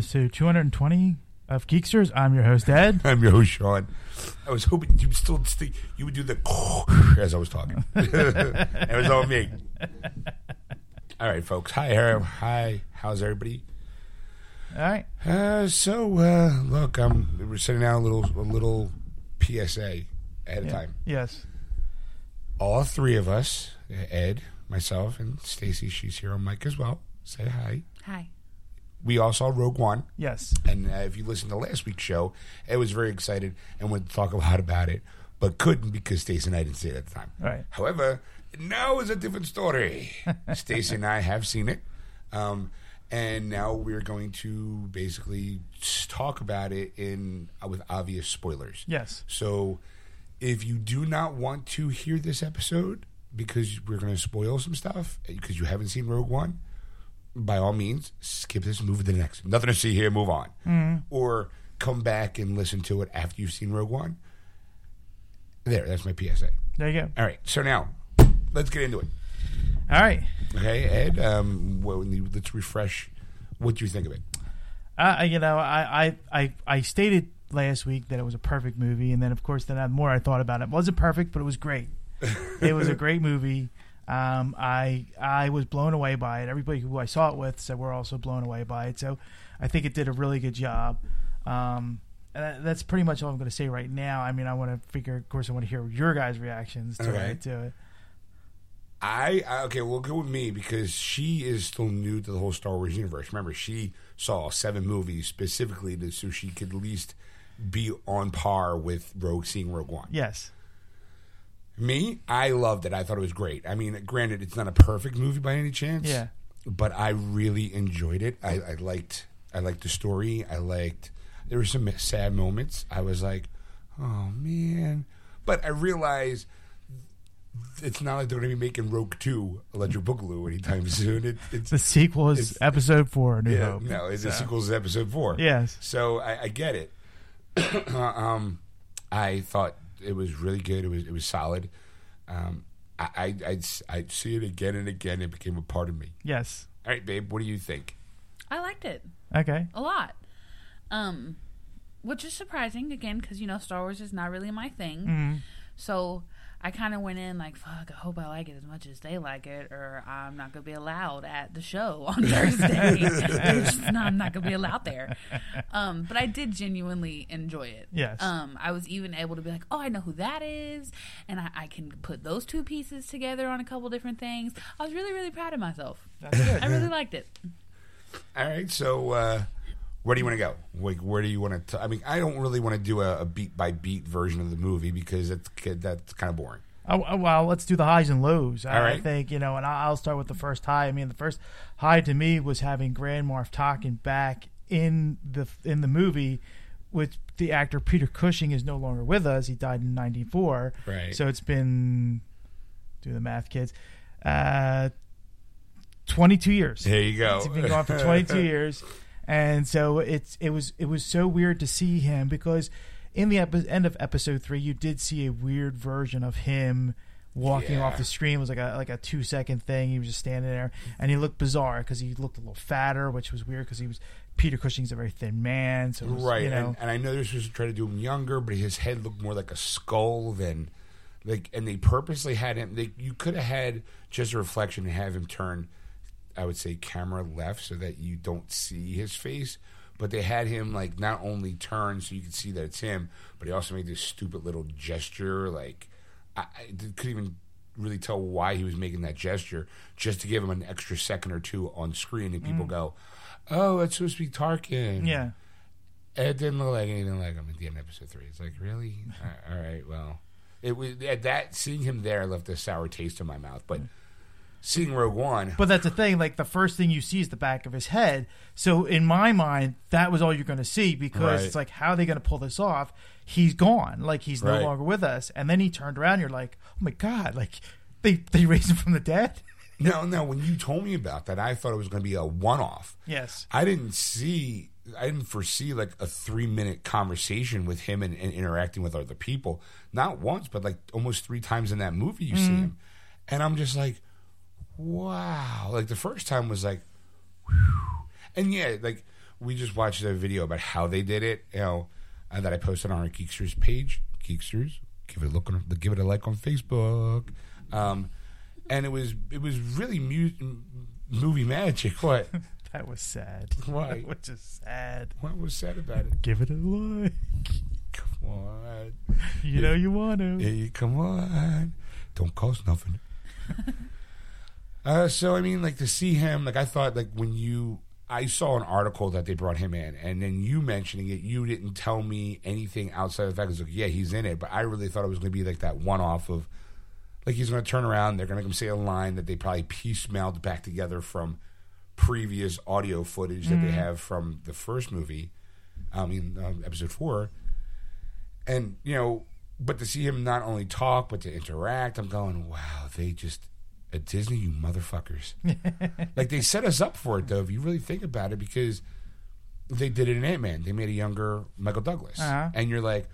And to this to 220 of Geeksters. I'm your host, Ed. I'm your host, Sean. I was hoping you would still stick, you would do the as I was talking. it was all me. All right, folks. Hi, Harry. Hi. How's everybody? All right. Uh, so uh, look, um, we're sending out a little a little PSA ahead of Yeah. time. Yes. All three of us, Ed, myself, and Stacy, she's here on mic as well. Say hi. Hi. We all saw Rogue One. Yes. And uh, if you listened to last week's show, Ed was very excited and would talk a lot about it, but couldn't because Stacey and I didn't see it at the time. Right. However, now is a different story. Stacey and I have seen it, um, and now we're going to basically talk about it in uh, with obvious spoilers. Yes. So, if you do not want to hear this episode because we're going to spoil some stuff because you haven't seen Rogue One, by all means, skip this, move to the next. Nothing to see here, move on. Or come back and listen to it after you've seen Rogue One. There, that's my PSA. There you go. All right, so now let's get into it. All right. Okay, Ed, um, well, let's refresh what you think of it. Uh, you know, I, I, I, I stated last week that it was a perfect movie, and then of course, then the more I thought about it, it wasn't perfect, but it was great. it was a great movie. Um, I I was blown away by it. Everybody who I saw it with said we're also blown away by it. So I think it did a really good job. Um, that- that's pretty much all I'm going to say right now. I mean, I want to figure. Of course, I want to hear your guys' reactions to Okay. it. To it. I, I okay, we'll go with me because she is still new to the whole Star Wars universe. Remember, she saw seven movies specifically to, so she could at least be on par with Rogue seeing Rogue One. Yes. Me, I loved it. I thought it was great. I mean, granted, it's not a perfect movie by any chance. Yeah. But I really enjoyed it. I, I liked I liked the story. I liked there were some sad moments. I was like, oh man. But I realized it's not like they're going to be making Rogue Two Electric Boogaloo anytime soon. It, it's The sequel is Episode Four. New yeah, Hope. no, it's the sequel to episode four. Yes. So I, I get it. um, I thought it was really good. It was it was solid. Um, I, I I'd, I'd see it again and again. It became a part of me. Yes. All right, babe. What do you think? I liked it Okay. a lot. Um, which is surprising again because you know Star Wars is not really my thing. Mm-hmm. So I kind of went in like, "Fuck, I hope I like it as much as they like it, or I'm not gonna be allowed at the show on Thursday. It's just not- I'm not gonna be allowed there." Um, but I did genuinely enjoy it. Yes. Um, I was even able to be like, "Oh, I know who that is," and I, I can put those two pieces together on a couple different things. I was really, really proud of myself. That's good. I really liked it. All right. So uh, where do you want to go? Like, where do you want to? I mean, I don't really want to do a, a beat by beat version of the movie because that's that's kind of boring. Oh, oh, well, let's do the highs and lows. I, All I right. think you know, and I'll start with the first high. I mean, the first high to me was having Grand Moff Tarkin back in the in the movie. With the actor Peter Cushing is no longer with us. He died in '94. Right. So it's been do the math, kids. Uh, 22 years. There you go. He's been gone for 22 years, and so it's it was it was so weird to see him because in the epi- end of episode three, you did see a weird version of him walking Yeah. off the screen. It was like a like a two second thing. He was just standing there, and he looked bizarre because he looked a little fatter, which was weird because he was Peter Cushing's a very thin man, so was, right you know. and, and i know this was to try to do him younger but his head looked more like a skull than like and they purposely had him they, you could have had just a reflection and have him turn i would say camera left so that you don't see his face but they had him like not only turn so you could see that it's him but he also made this stupid little gesture like i, I couldn't even really tell why he was making that gesture just to give him an extra second or two on screen and people mm. go oh it's supposed to be tarkin yeah, it didn't look like anything like him at the end of episode three. It's like, really? all all right, well, it was at that seeing him there left a sour taste in my mouth. But mm. Seeing Rogue One, But that's the thing. Like the first thing you see is the back of his head. So in my mind, that was all you're going to see because Right. it's like, how are they going to pull this off? He's gone. Like he's no Right. longer with us. And then he turned around. And You're like, oh my god! Like they they raised him from the dead. no, no. When you told me about that, I thought it was going to be a one-off. Yes. I didn't see, I didn't foresee like a three-minute conversation with him and, and interacting with other people. Not once, but like almost three times in that movie, you see mm-hmm. him. and I'm just like, wow. Like the first time was like, whew. and yeah, like we just watched a video about how they did it. You know, uh, that I posted on our Geeksters page. Geeksters, give it a look on, give it a like on Facebook. Um, and it was it was really mu- movie magic. What? That was sad. Why? Which is sad. What was sad about it? Give it a like. Come on. You know you want to. Hey, come on. Don't cost nothing. uh, so I mean, like to see him, like I thought, like when you, I saw an article that they brought him in, and then you mentioning it, you didn't tell me anything outside of the fact. It's like, yeah, he's in it, but I really thought it was going to be like that one off of, like he's going to turn around, they're going to come say a line that they probably piecemealed back together from previous audio footage that they have from the first movie. I mean, um, episode four and you know, but to see him not only talk but to interact, I'm going, wow, they just at Disney, you motherfuckers. like they set us up for it though, if you really think about it, because they did it in Ant Man. They made a younger Michael Douglas, Uh-huh. and you're like,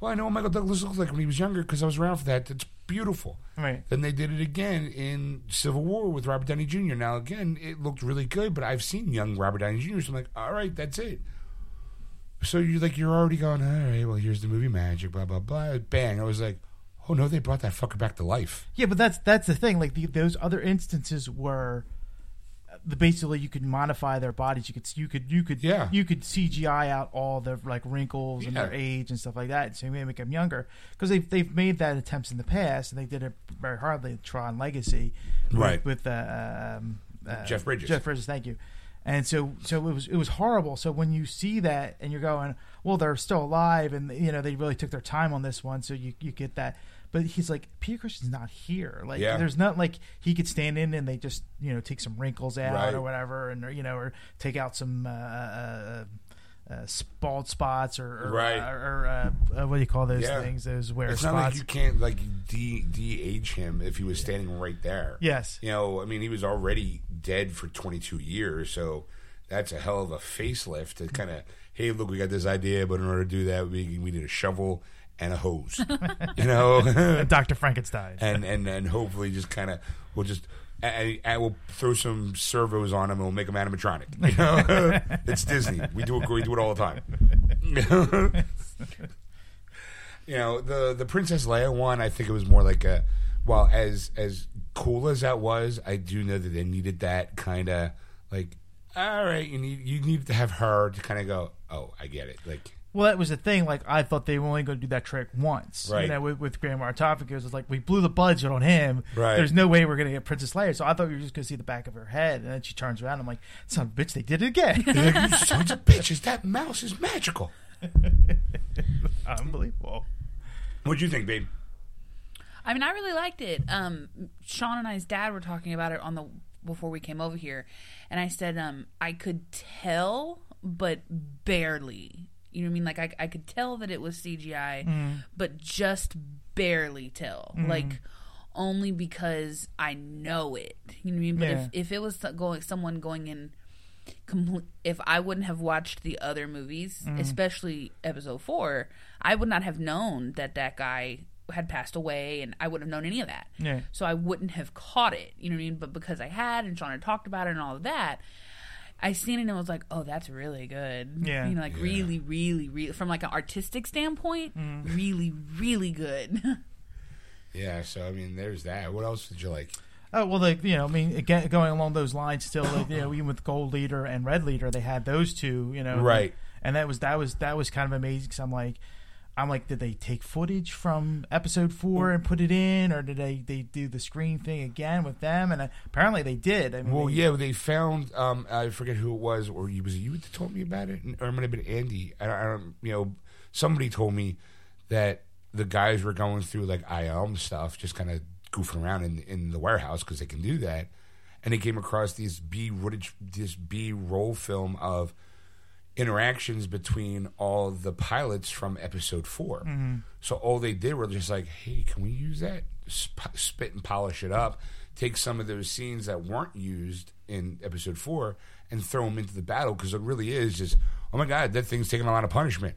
well, I know what Michael Douglas looked like when he was younger because I was around for that. That's beautiful. Right. Then they did it again in Civil War with Robert Downey Jr. Now again, it looked really good, but I've seen young Robert Downey Jr. So I'm like, all right, that's it. So you're like, you're already going, all right, well, here's the movie magic, blah blah blah. Bang! I was like, oh no, they brought that fucker back to life. Yeah, but that's that's the thing. Like the, those other instances were the basically you could modify their bodies. You could you could you could Yeah. you could CGI out all the like wrinkles and their age and stuff like that. So you may make them younger because they've they've made that attempts in the past and they did it very hard. Like Tron Legacy, with- Right. With, uh, um, uh, Jeff Bridges. Jeff Bridges, thank you. And so, so it was it was horrible. So when you see that and you're going, well, they're still alive, and you know they really took their time on this one, so you you get that. But he's like, Peter Cushing's not here. Like, Yeah. there's not like he could stand in and they just you know take some wrinkles out Right. or whatever, and or, you know, or take out some uh, uh, uh, bald spots or, or Right. uh, or uh, uh, what do you call those Yeah. things? Those wear It's spots. not like you can't like de de age him if he was standing right there. yes. You know, I mean, he was already dead for 22 years, so that's a hell of a facelift to kind of, hey, look, we got this idea, but in order to do that, we we need a shovel and a hose, you know, Dr. Frankenstein. and and and hopefully just kind of we'll just. And, and we'll throw some servos on them and we'll make them animatronic. You know, it's Disney. We do it. We do it all the time. you know the the Princess Leia one. I think it was more like a well as as cool as that was. I do know that they needed that kind of like all right. You need you need to have her to kind of go. Oh, I get it. Like Well, that was the thing. Like, I thought they were only going to do that trick once. Right. You know, with, with Grand Martophagus, it was like we blew the budget on him. Right. There's no way we're going to get Princess Leia. So I thought we were just going to see the back of her head, and then she turns around. I'm like, son of a bitch, they did it again. You're like, you sons of bitches. That mouse is magical. Unbelievable. What'd you think, babe? I mean, I really liked it. Um, Sean and I's dad were talking about it on the before we came over here, and I said um, I could tell, but barely. You know what I mean? Like I, I could tell that it was CGI, mm. but just barely tell. Mm. Like only because I know it. You know what I mean? But Yeah. if if it was going someone going in complete if I wouldn't have watched the other movies, mm. especially episode 4, I would not have known that that guy had passed away and I wouldn't have known any of that. Yeah. So I wouldn't have caught it, you know what I mean? But because I had and Sean had talked about it and all of that, I seen it and I was like, "Oh, that's really good." Yeah. you know, like really, really, really, from like an artistic standpoint, mm-hmm. really, really good. Yeah. So I mean, there's that. What else did you like? Oh well, like you know, I mean, again, going along those lines, still, like, you know, even with Gold Leader and Red Leader, they had those two, you know, Right. And that was that was that was kind of amazing because I'm like, I'm like, did they take footage from Episode Four and put it in, or did they they do the screen thing again with them? And uh, apparently they did. I mean, Well, they- yeah, they found. Um, I forget who it was, or you was it you that told me about it, or it might have been Andy. I don't, I don't. You know, somebody told me that the guys were going through like ILM stuff, just kind of goofing around in in the warehouse because they can do that, and they came across these B footage, this B roll film of interactions between all the pilots from episode 4 mm-hmm. So all they did were just like, "Hey, can we use that? Sp- spit and polish it up. Take some of those scenes that weren't used in episode four and throw them into the battle because it really is just, oh my god, that thing's taking a lot of punishment."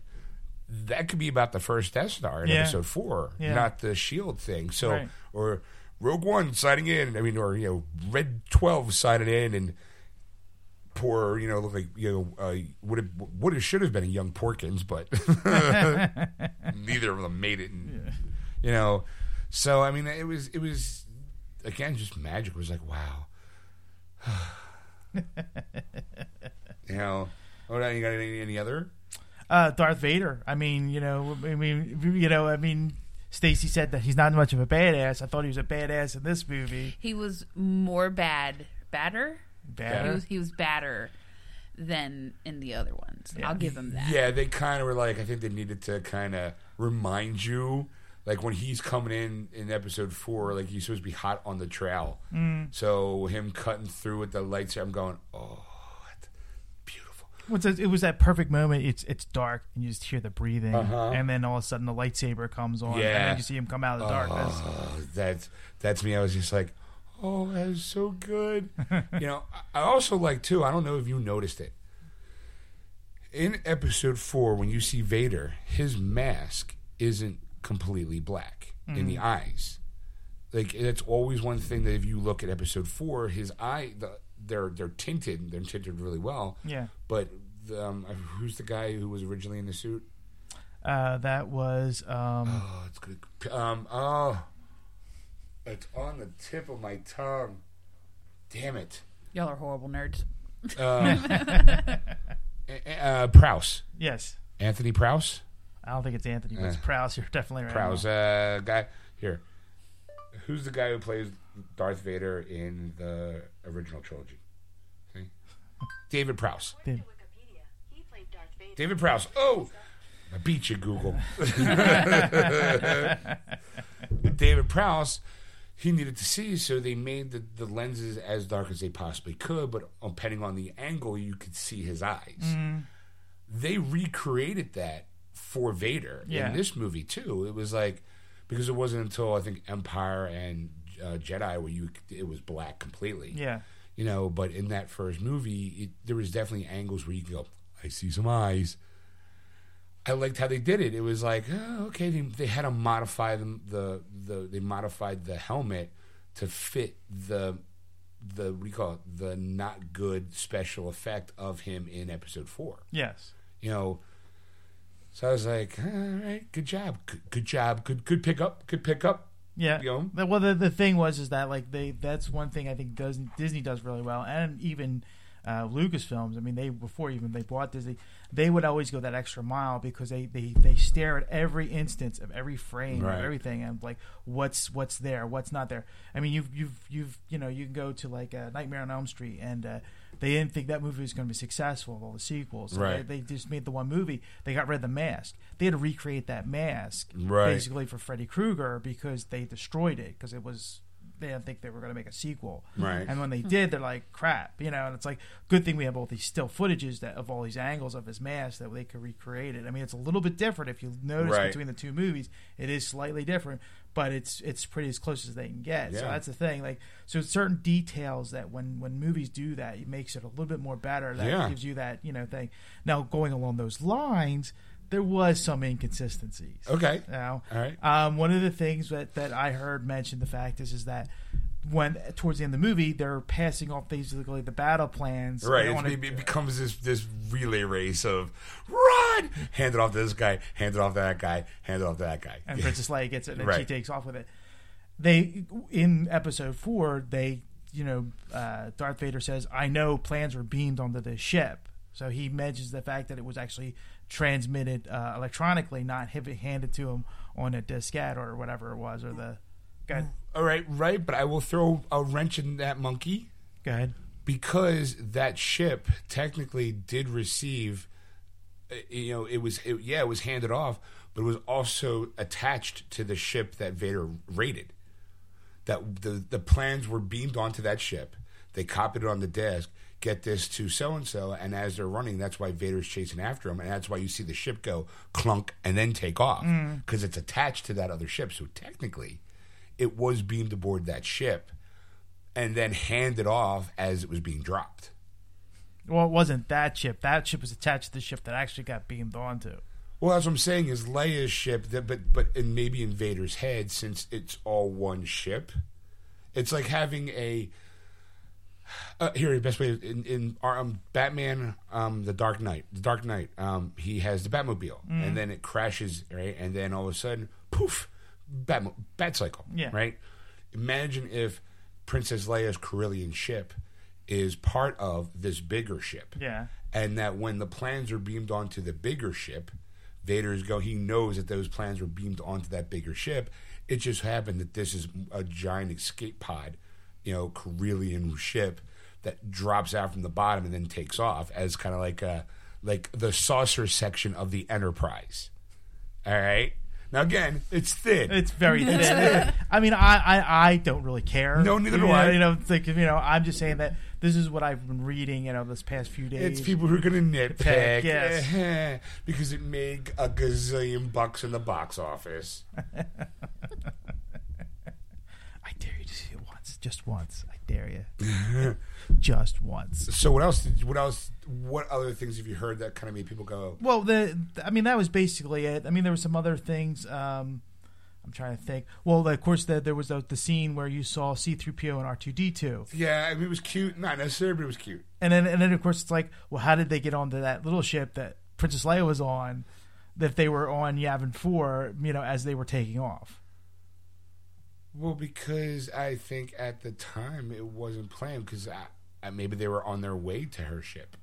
That could be about the first Death Star in Yeah. episode four, Yeah. not the shield thing. So, Right. or Rogue One signing in. I mean, or you know, Red Twelve signing in, and poor, you know, look like you know, uh, would have would have should have been a young Porkins, but neither of them made it. And, You know, so I mean, it was it was again just magic. It was like wow. you know, oh, now you got any, any other? Uh, Darth Vader. I mean, you know, I mean, you know, I mean, Stacy said that he's not much of a badass. I thought he was a badass in this movie. He was more bad, badder. He was he was badder than in the other ones. Yeah. I'll give him that. Yeah, they kind of were like, I think they needed to kind of remind you, like when he's coming in in episode four, like he's supposed to be hot on the trail. Mm. So him cutting through with the lights, I'm going, oh, what? beautiful. What's it, it was that perfect moment. It's it's dark and you just hear the breathing, Uh-huh. and then all of a sudden the lightsaber comes on, and Yeah. then you see him come out of the darkness. Oh, that's that's me. I was just like, oh, that is so good. you know, I also like too. I don't know if you noticed it. In episode four, when you see Vader, his mask isn't completely black in the eyes. Like that's always one thing that if you look at episode four, his eye, the, they're they're tinted. They're tinted really well. Yeah, But the, um, who's the guy who was originally in the suit? uh, that was um, Oh, it's good. Um, oh, it's on the tip of my tongue. Damn it. Y'all are horrible nerds. Uh, uh, Prowse. yes. Anthony Prowse. I don't think it's Anthony, but it's Uh, Prowse. You're definitely right. Prowse. Uh, guy here. Who's the guy who plays Darth Vader in the original trilogy? See, David Prowse. Did- Wikipedia. He played Darth Vader. David Prowse. Oh, I beat you, Google. David Prowse, he needed to see, so they made the, the lenses as dark as they possibly could, but depending on the angle, you could see his eyes. Mm-hmm. They recreated that for Vader Yeah. in this movie, too. It was like, because it wasn't until I think Empire and uh, Jedi where you it was black completely Yeah. you know. But in that first movie, it, there was definitely angles where you can go, I see some eyes. I liked how they did it. It was like, oh, okay, they, they had to modify them. The the they modified the helmet to fit the the what do you call it? The not good special effect of him in episode four. Yes. You know. So I was like, all right, good job, good, good job, good good pickup, good pickup. Yeah. You know? Well, the, the thing was is that like they that's one thing I think does Disney does really well, and even uh, Lucasfilms. I mean, they before even they bought Disney, they would always go that extra mile because they they they stare at every instance of every frame Right. of everything and like what's what's there, what's not there. I mean, you've you've you've you know you can go to like uh, Nightmare on Elm Street and. Uh, they didn't think that movie was going to be successful. All the sequels, So Right. They, they just made the one movie. They got rid of the mask. They had to recreate that mask, Right. basically for Freddy Krueger because they destroyed it because it was they didn't think they were going to make a sequel. Right. And when they hmm. did, they're like crap, you know. And it's like good thing we have all these still footages that of all these angles of his mask that they could recreate it. I mean, it's a little bit different if you notice Right. between the two movies. It is slightly different, but it's it's pretty as close as they can get. So that's the thing. Like so, certain details that when when movies do that, it makes it a little bit more better. That Yeah. gives you that you know thing. Now going along those lines. There was some inconsistencies. Okay. Now, All right. um, one of the things that, that I heard mentioned the fact is is that when towards the end of the movie they're passing off basically the battle plans Right, on it's, a- it becomes this this relay race of run, hand it off to this guy, hand it off to that guy, hand it off to that guy. and Princess Leia gets it and she takes off with it. They in episode four they you know uh, Darth Vader says I know plans were beamed onto the ship, so he mentions the fact that it was actually transmitted uh, electronically, not handed to him on a diskette or whatever it was or the. Go ahead. All right, right, but I will throw a wrench in that monkey Go ahead. because that ship technically did receive. uh, You know, it was it, yeah, it was handed off, but it was also attached to the ship that Vader raided. That the the plans were beamed onto that ship. They copied it on the desk. Get this to so and so, and as they're running, that's why Vader's chasing after him, and that's why you see the ship go clunk and then take off mm. because it's attached to that other ship. So technically, it was beamed aboard that ship, and then handed off as it was being dropped. Well, it wasn't that ship. That ship was attached to the ship that actually got beamed onto. Well, that's what I'm saying is Leia's ship, that, but but and maybe in Vader's head, since it's all one ship, It's like having a uh, here the best way in, in our, um, Batman, um, the Dark Knight, the Dark Knight. Um, he has the Batmobile, and then it crashes, right? And then all of a sudden, poof, Bat Bat Cycle, Yeah. right? Imagine if Princess Leia's Corellian ship is part of this bigger ship, Yeah. and that when the plans are beamed onto the bigger ship, Vader's go. He knows that those plans were beamed onto that bigger ship. It just happened that this is a giant escape pod, you know, Corellian ship that drops out from the bottom and then takes off as kind of like a like the saucer section of the Enterprise. All right. Now again, it's thin. It's very thin. I mean, I, I, I don't really care. No, neither do you know, I. You know, it's like you know, I'm just saying that this is what I've been reading. You know, this past few days. It's people who are going to nitpick yes. because it made a gazillion bucks in the box office. I dare you to see it once, just once. I dare you, just once. So what else? Did, what else? What other things have you heard that kind of made people go? Well, the I mean that was basically it. I mean there were some other things. Um, I'm trying to think. Well, of course, the, there was the, the scene where you saw C-3PO and R2D2, Yeah, I mean, it was cute. Not necessarily, but it was cute. and then and then of course it's like, well, how did they get onto that little ship that Princess Leia was on? That they were on Yavin Four, you know, as they were taking off. Well, because I think at the time it wasn't planned because I, I, maybe they were on their way to her ship.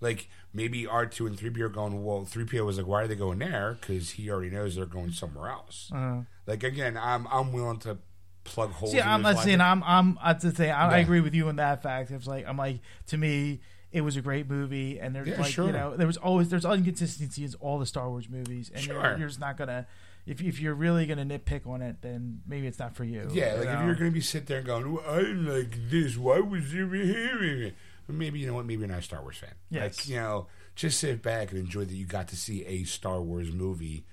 Like maybe R two and three PO are going. Well, three PO was like, why are they going there? Because he already knows they're going somewhere else. Uh, Like again, I'm I'm willing to plug holes. see, in I'm not saying. I'm I'm. I to say I, agree with you on that fact. It's like I'm like to me. It was a great movie, and there's Yeah, like sure. you know there was always there's inconsistencies in all the Star Wars movies, and Sure. you're, you're just not gonna if if you're really gonna nitpick on it, then maybe it's not for you. Yeah, you like if you're going to be sit there and going, well, I didn't like this. Why was it here? Maybe you know what? Maybe you're not a Star Wars fan. Yes. Like you know, just sit back and enjoy that you got to see a Star Wars movie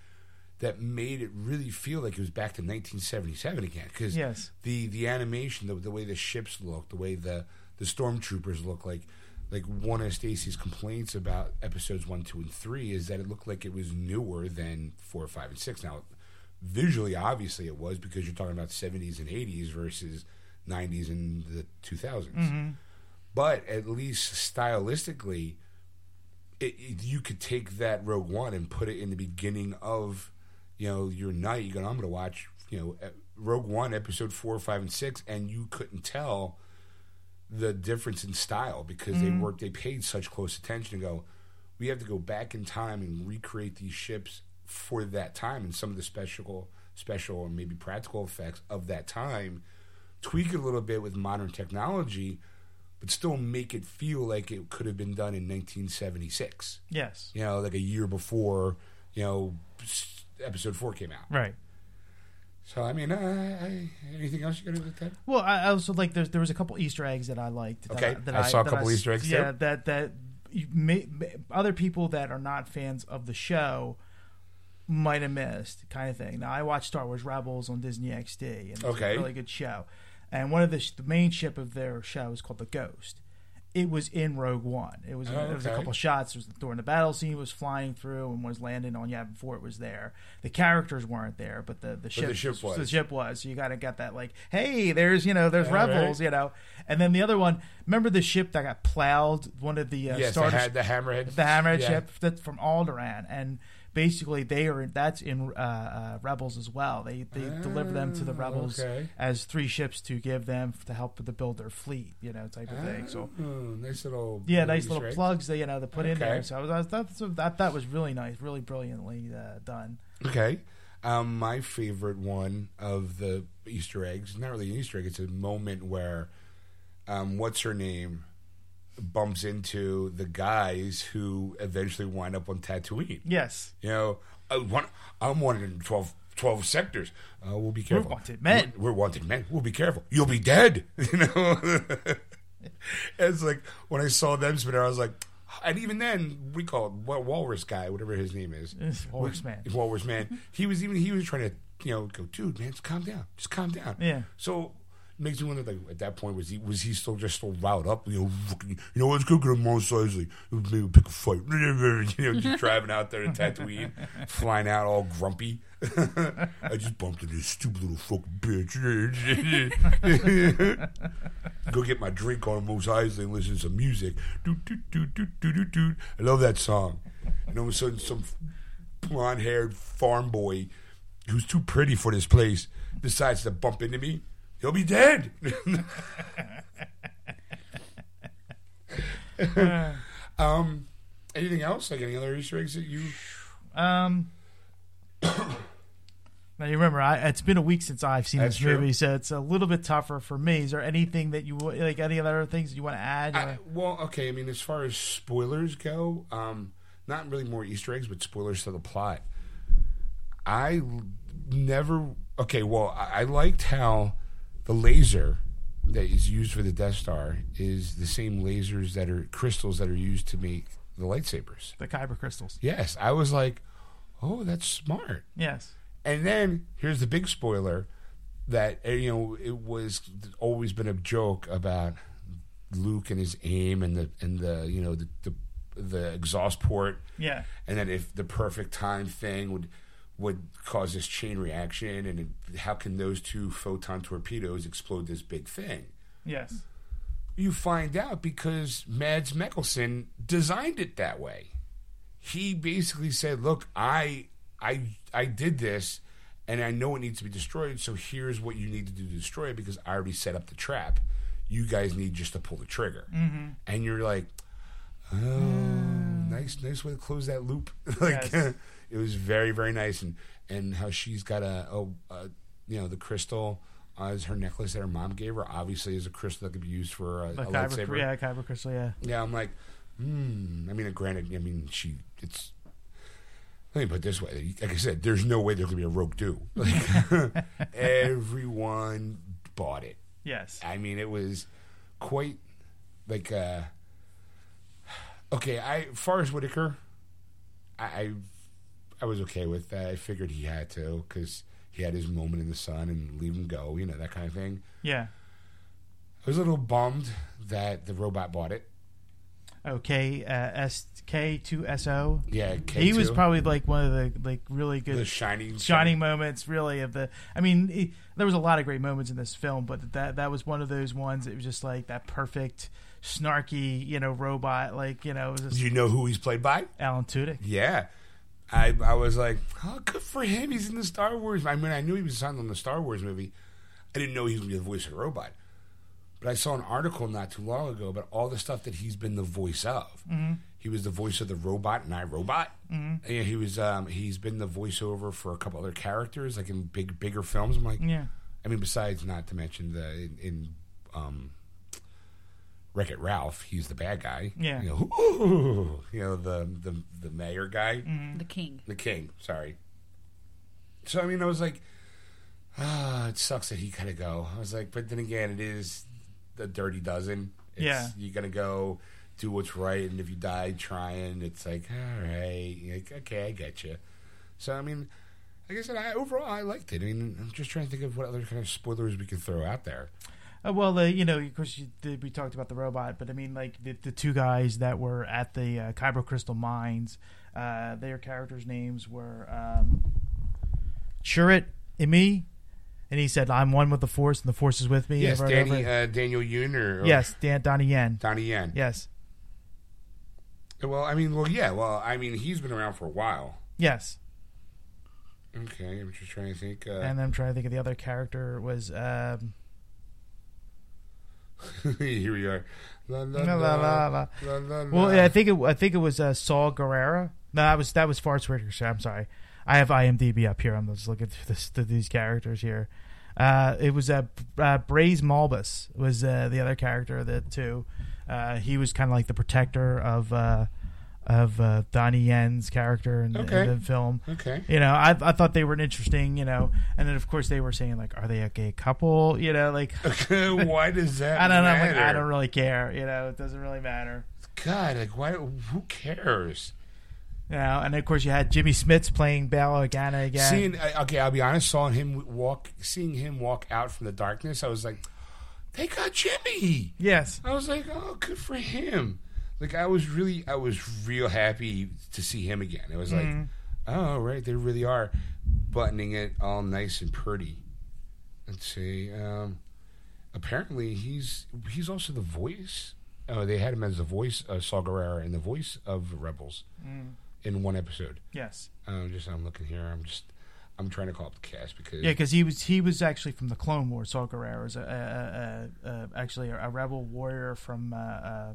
that made it really feel like it was back to 1977 again. Because Yes. the the animation, the, the way the ships look, the way the the stormtroopers look like. Like one of Stacy's complaints about episodes one, two, and three is that it looked like it was newer than four, five, and six. Now, visually, obviously, it was because you're talking about 70s and 80s versus 90s and the 2000s. Mm-hmm. But at least stylistically, it, it, you could take that Rogue One and put it in the beginning of, you know, your night. You go, I'm going to watch, you know, Rogue One, episode four, five, and six, and you couldn't tell the difference in style because they mm-hmm. worked, they paid such close attention to go, we have to go back in time and recreate these ships for that time and some of the special, special and maybe practical effects of that time. Tweak it a little bit with modern technology, but still make it feel like it could have been done in 1976. yes, You know, like a year before, you know, episode four came out. right. So I mean, uh, I, anything else you got to do with that? Well, I I also like there's there was a couple Easter eggs that I liked. That Okay, I, that I saw a couple Easter eggs, Yeah, too. that that you may, may- other people that are not fans of the show might have missed, kind of thing. Now I watched Star Wars Rebels on Disney XD, and it's Okay. a really good show. And one of the, the main ship of their show is called the Ghost. It was in Rogue One. It was Oh, it was a couple shots. It was during the battle scene. It was flying through and was landing on Yavin Four. It was there. The characters weren't there, but the the ship, the ship was. The ship was. So you got to get that like, hey, there's you know there's All rebels, right. you know. And then the other one, remember the ship that got plowed? One of the uh, yes, the, Star ha- the hammerhead. the Hammerhead Yeah. ship that's from Alderaan, and basically they are that's in uh, uh, Rebels as well. They they deliver them to the Ah, Rebels okay. as three ships to give them to help with the build their fleet, you know, type of thing. So Oh, nice little yeah, nice little egg. plugs that you know to put in there. So I was, I was that, that that was really nice, really brilliantly uh, done. Okay. Um, my favorite one of the Easter eggs, not really an Easter egg, it's a moment where um, what's her name bumps into the guys who eventually wind up on Tatooine. Yes, You know, I want, I'm wanted in 12, 12 sectors. Uh, we'll be careful. We're wanted men. We're, we're wanted men. We'll be careful. You'll be dead. You know? it's like when I saw them spin I was like, and even then, we called it Wa- Walrus guy, whatever his name is. Walrus Man. Walrus man. He was even he was trying to you know go, dude, man, just calm down, just calm down. Yeah. So makes me wonder, like, at that point, was he was he still just still riled up? You know, fucking, you know, let's go get a Mos Eisley. Maybe pick a fight. You know, just driving out there to Tatooine, flying out all grumpy. I just bumped into this stupid little fucking bitch. go get my drink on Mos Eisley and listen to some music. Doot, doot, doot, doot, doot, doot, doot. I love that song. And all of a sudden, some blonde haired farm boy who's too pretty for this place decides to bump into me. He'll be dead. um, anything else? Like any other Easter eggs that you? Um, now you remember, I, it's been a week since I've seen That's this true. movie, so it's a little bit tougher for me. Is there anything that you like? Any other things that you want to add? I, well, okay. I mean, as far as spoilers go, um, not really more Easter eggs, but spoilers to the plot. I never. Okay, well, I, I liked how the laser that is used for the Death Star is the same lasers that are crystals that are used to make the lightsabers. the kyber crystals. Yes, I was like, oh, that's smart. Yes. And then here's the big spoiler that uh, you know it was always been a joke about Luke and his aim and the and the you know the the, the exhaust port Yeah. and then if the perfect time thing would would cause this chain reaction and it, how can those two photon torpedoes explode this big thing Yes. you find out because Mads Mikkelsen designed it that way. He basically said, "Look, I I I did this and I know it needs to be destroyed, so here's what you need to do to destroy it because I already set up the trap. You guys need just to pull the trigger." Mm-hmm. And you're like, "Oh, nice nice way to close that loop." like Yes. it was very very nice and and how she's got a, a, a you know, the crystal uh, as her necklace that her mom gave her obviously is a crystal that could be used for a, The a kyber, lightsaber. yeah, kyber crystal. Yeah. Yeah, I'm like, hmm. I mean, granted, I mean, she, it's. Let me put it this way. Like I said, there's no way there's gonna be a Rogue Do. Like everyone bought it. Yes. I mean, it was quite like. uh Okay, I Forest Whitaker, I, I, I was okay with that. I figured he had to because he had his moment in the sun and leave him go. You know that kind of thing. Yeah. I was a little bummed that the robot bought it. Okay. Uh, S K two S O. Yeah, K2. He was probably like one of the like really good the shining shining moments really of the i mean it, there was a lot of great moments in this film but that that was one of those ones it was just like that perfect snarky you know robot like you know it just you know who he's played by? alan tudyk Yeah. I I was like, oh, good for him. He's in the Star Wars. I mean, I knew he was signed on the Star Wars movie. I didn't know he was going to be the voice of a robot. But I saw an article not too long ago about all the stuff that he's been the voice of. Mm-hmm. He was the voice of the robot in iRobot. Mm-hmm. Yeah, he was. Um, he's been the voiceover for a couple other characters, like in big, bigger films. I'm like, yeah I mean, besides not to mention the in, in um, Wreck It Ralph, he's the bad guy. Yeah. you know, ooh, you know the the the mayor guy, Mm-hmm. The king. the king. Sorry. So I mean, I was like, ah, it sucks that he gotta go. I was like, but then again, it is the dirty dozen. It's, Yeah. you're gonna go do what's right, and if you die trying, it's like, all right, like, okay, I get you. So I mean, like I said, I overall I liked it. I mean, I'm just trying to think of what other kind of spoilers we can throw out there. uh, well the you know of course you, the, we talked about the robot but i mean like the, the two guys that were at the uh, kyber crystal mines uh, their characters names were um, Chirrut Îmwe, and he said, "I'm one with the Force, and the Force is with me." Yes, over Danny, over. uh, Daniel Yoon or, or yes, Dan Donnie Yen. Donnie Yen. Yes, Well, I mean, well, yeah, well, I mean, he's been around for a while. yes. Okay, I'm just trying to think. Uh, And I'm trying to think of the other character was um, here we are. La, la, la, well, yeah, I think it I think it was uh, Saul Gerrera. No, that was that was Whitaker. I'm sorry. I have IMDb up here. I'm just looking through, this, through these characters here. Uh, it was uh, uh, Baze Malbus was uh, the other character of the two. Uh, he was kind of like the protector of uh, of uh, Donnie Yen's character in, the- Okay. in the film. Okay. You know, I I thought they were interesting. You know, and then of course they were saying like, are they a gay couple? You know, like why does that I don't know. Like, I don't really care. You know, it doesn't really matter. God, like, why? Who cares? You know, and of course you had Jimmy Smits playing Bail Organa again. Seeing, okay, I'll be honest. Saw him walk, seeing him walk out from the darkness. I was like, they got Jimmy. Yes. I was like, oh, good for him. Like I was really, I was real happy to see him again. It was like, oh, right, they really are buttoning it all nice and pretty. Let's see. Um, apparently, he's he's also the voice. Oh, they had him as the voice of Saul Guerrero and the voice of Rebels in one episode. Yes. Um, just I'm looking here. I'm just I'm trying to call up the cast because Yeah, because he was he was actually from the Clone Wars. Saul Guerrero is a, a, a, a, actually a, rebel warrior from uh, uh,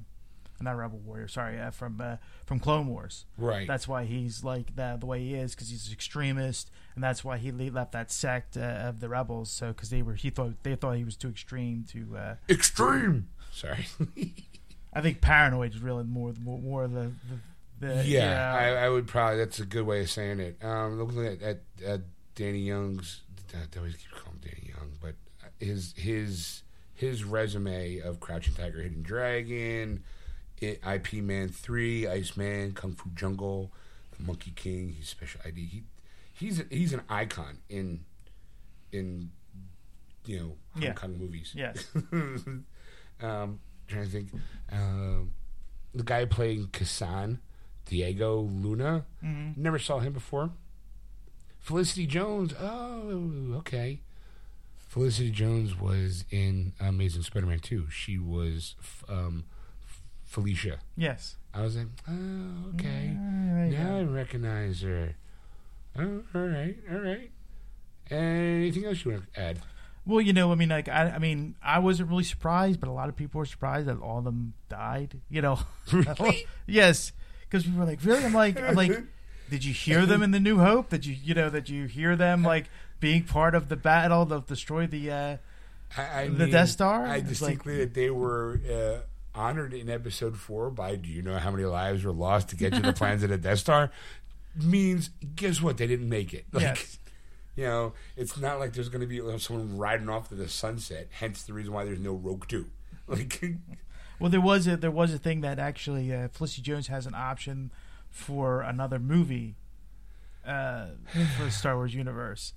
not a rebel warrior. Sorry, uh, from uh, from Clone Wars. right. That's why he's like that the way he is because he's an extremist, and that's why he left that sect uh, of the rebels. So because they were he thought they thought he was too extreme to. Uh, extreme. Sorry. I think paranoid is really more more, more the, the, yeah, I, I would probably. That's a good way of saying it. Um, looking at, at, at Danny Young's, I always keep calling him Danny Young, but his his his resume of Crouching Tiger, Hidden Dragon, IP Man Three, Iceman, Kung Fu Jungle, The Monkey King. He's special ID. He he's he's an icon in in you know Hong Yeah. Kong movies. yes um, trying to think. Um, the guy playing Cassian, Diego Luna. Mm-hmm. Never saw him before. Felicity Jones. Oh, okay. Felicity Jones was in Amazing Spider-Man 2. She was f- um, F- Felicia. yes. I was like, oh, okay. Ah, you now. I recognize her. Oh, all right, all right. Anything else you want to add? Well, you know, I mean, like, I, I mean, I wasn't really surprised, but a lot of people were surprised that all of them died. You know, Really? yes, because we were like, "Really?" I'm like, I'm like, did you hear them in the New Hope? Did you, you know, that you hear them like being part of the battle to destroy the? uh I, I The mean, Death Star? I distinctly that they were uh, honored in episode four by "Do you know how many lives were lost to get to the plans of the Death Star?" Means guess what? They didn't make it. Like, Yes. You know, it's not like there's going to be someone riding off to the sunset. Hence the reason why there's no Rogue Two. Like, Well, there was a there was a thing that actually uh, Felicity Jones has an option for another movie uh, for the Star Wars universe,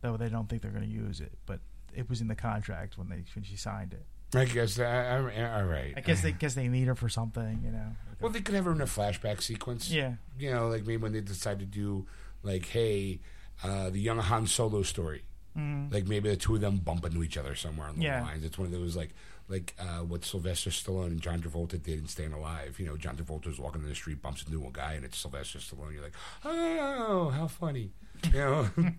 though they don't think they're going to use it. But it was in the contract when they when she signed it. I guess that, I, I, all right. I guess they guess they need her for something, you know. Well, they could have her in a flashback sequence. Yeah. You know, like maybe when they decide to do, like, hey, uh, the young Han Solo story. Like maybe the two of them bump into each other somewhere on the Yeah. lines. It's one of those like like uh, what Sylvester Stallone and John Travolta did in Staying Alive. You know, John Travolta's walking in the street, bumps into a guy, and it's Sylvester Stallone. You're like, oh, how funny. You know.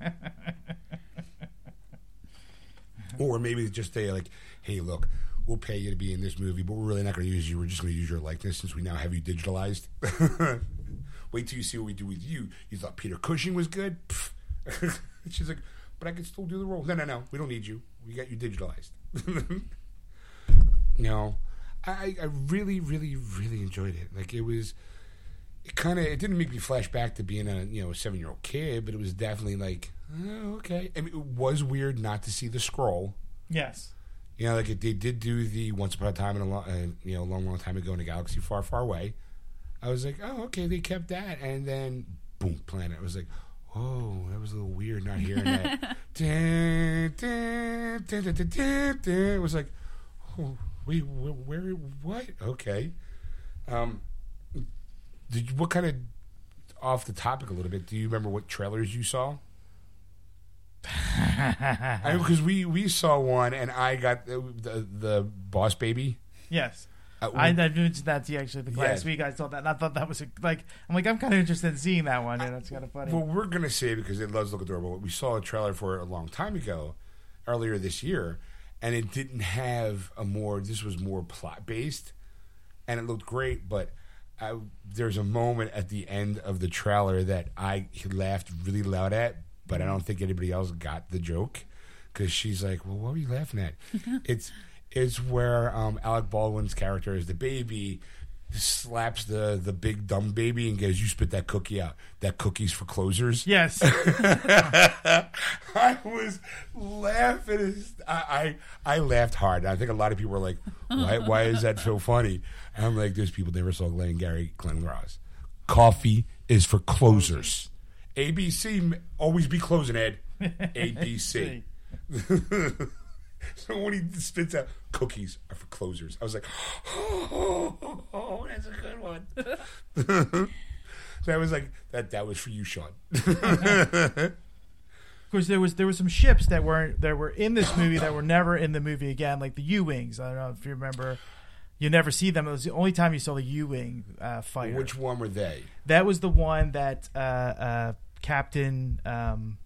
or maybe just say like, hey, look. We'll pay you to be in this movie, but we're really not going to use you. We're just going to use your likeness since we now have you digitalized. Wait till you see what we do with you. You thought Peter Cushing was good? She's like, but I can still do the role. No, no, no. We don't need you. We got you digitalized. No, I, I really, really, really enjoyed it. Like it was, it kind of, it didn't make me flash back to being a you know a seven year old kid, but it was definitely like, oh, okay. I mean, it was weird not to see the scroll. Yes. You know, like it, they did do the once upon a time in a long, uh, you know, a long, long time ago in a galaxy far, far away. I was like, oh, okay, they kept that, and then boom, planet. I was like, oh, that was a little weird not hearing that. Dun, dun, dun. It was like, oh, wait, wh- where, what? Okay. Um, did you, what kind of off the topic a little bit? Do you remember what trailers you saw? Because we we saw one, and I got the the, the boss baby. Yes. Uh, I, I mentioned that to you actually the Yeah. last week. I saw that, and I thought that was a, like I'm like I'm kind of interested in seeing that one. and it's kind of funny. Well, we're gonna say because it does look adorable. We saw a trailer for it a long time ago, earlier this year, and it didn't have a more. This was more plot based, and it looked great. But I, there's a moment at the end of the trailer that I laughed really loud at, but I don't think anybody else got the joke because she's like, "Well, what are you laughing at?" it's it's where um, Alec Baldwin's character is the baby slaps the the big dumb baby and goes, "You spit that cookie out. That cookie's for closers." yes. I was laughing. I, I I laughed hard. I think a lot of people were like, "Why why is that so funny?" And I'm like, "There's people never saw Glengarry Glen Ross. Coffee is for closers. ABC always be closing Ed. ABC." so when he spits out cookies are for closers, I was like, oh, that's a good one. so I was like, that that was for you, Sean. Of course, there was there were some ships that weren't that were in this movie that were never in the movie again, like the U wings. I don't know if you remember. You never see them. It was the only time you saw the U wing uh, fighter. Which one were they? that was the one that uh, uh, Captain um,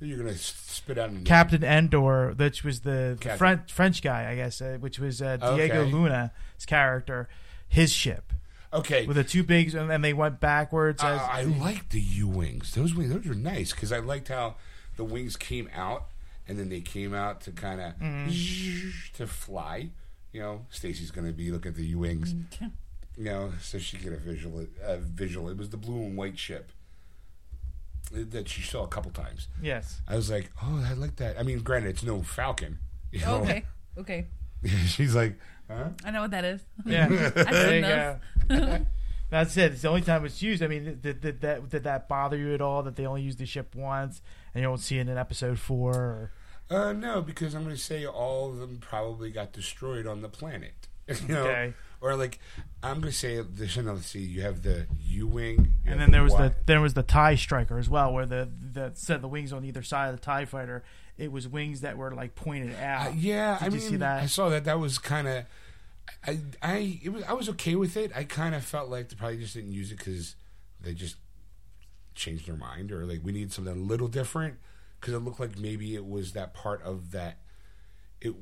You're gonna spit out a name. Captain Andor, which was the, the Captain. French French guy, I guess, uh, which was uh, Diego Okay. Luna's character, his ship Okay, with the two bigs, and then they went backwards. As, Uh, I like the U wings. Those wings, those were nice because I liked how the wings came out and then they came out to kind of to fly. You know, Stacy's going to be looking at the U wings. You know, so she get a visual. A visual. It was the blue and white ship that she saw a couple times. yes, I was like, oh, I like that. I mean, granted, it's no Falcon. You know? Okay. Okay. She's like, huh? I know what that is. yeah, there you enough. go. That's it. It's the only time it's used. I mean, did, did that did that bother you at all that they only used the ship once and you don't see it in episode four? Or, Uh, no, because I'm going to say all of them probably got destroyed on the planet. You know, Okay. Or like I'm going to say there's another. See, you have the U wing, and then there was the there was the Tie Striker as well, where the the set of the wings on either side of the Tie Fighter. It was wings that were like pointed out. Uh, yeah, Did I mean, see that? I saw that. That was kind of. I I it was I was okay with it. I kind of felt like they probably just didn't use it because they just changed their mind, or like we need something a little different because it looked like maybe it was that part of that. It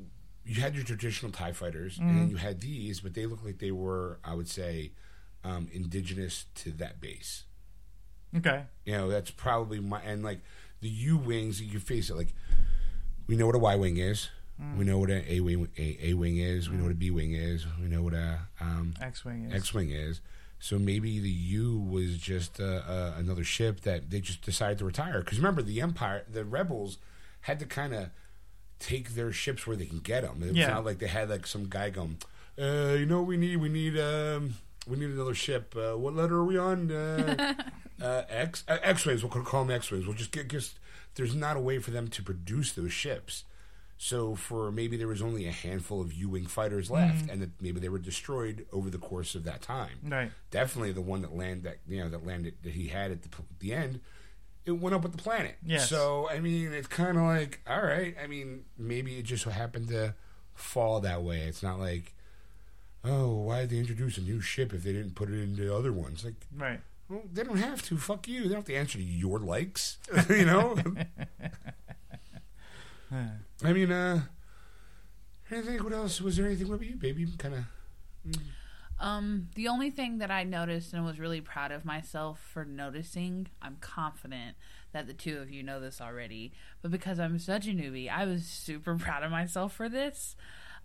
you had your traditional Tie fighters, and Mm-hmm. then you had these, but they looked like they were, I would say, um, indigenous to that base. Okay. You know, that's probably my and like the U wings. You face it like we know what a Y wing is. We know what a A wing a, a wing is. We know what a B wing is. We know what a um, X wing is. X wing is. So maybe the U was just uh, uh, another ship that they just decided to retire. Because remember, the Empire, the rebels, had to kind of take their ships where they can get them. It's Yeah. not like they had like some guy going, uh, you know, what we need we need um, we need another ship. Uh, what letter are we on? Uh, uh, X uh, X rays. We'll call them X rays. We'll just get just. There's not a way for them to produce those ships. So for maybe there was only a handful of U-wing fighters left, Mm-hmm. and that maybe they were destroyed over the course of that time. Right. Definitely the one that land that you know that landed that he had at the, the end. It went up with the planet. Yes. So I mean, it's kind of like all right. I mean, maybe it just happened to fall that way. It's not like, oh, why did they introduce a new ship if they didn't put it into other ones? Like, Right. well, they don't have to. Fuck you. They don't have to answer to your likes. you know. I mean, uh, I think what else was there anything what about you, baby? Kind of. Um, the only thing that I noticed and was really proud of myself for noticing, I'm confident that the two of you know this already, but because I'm such a newbie, I was super proud of myself for this.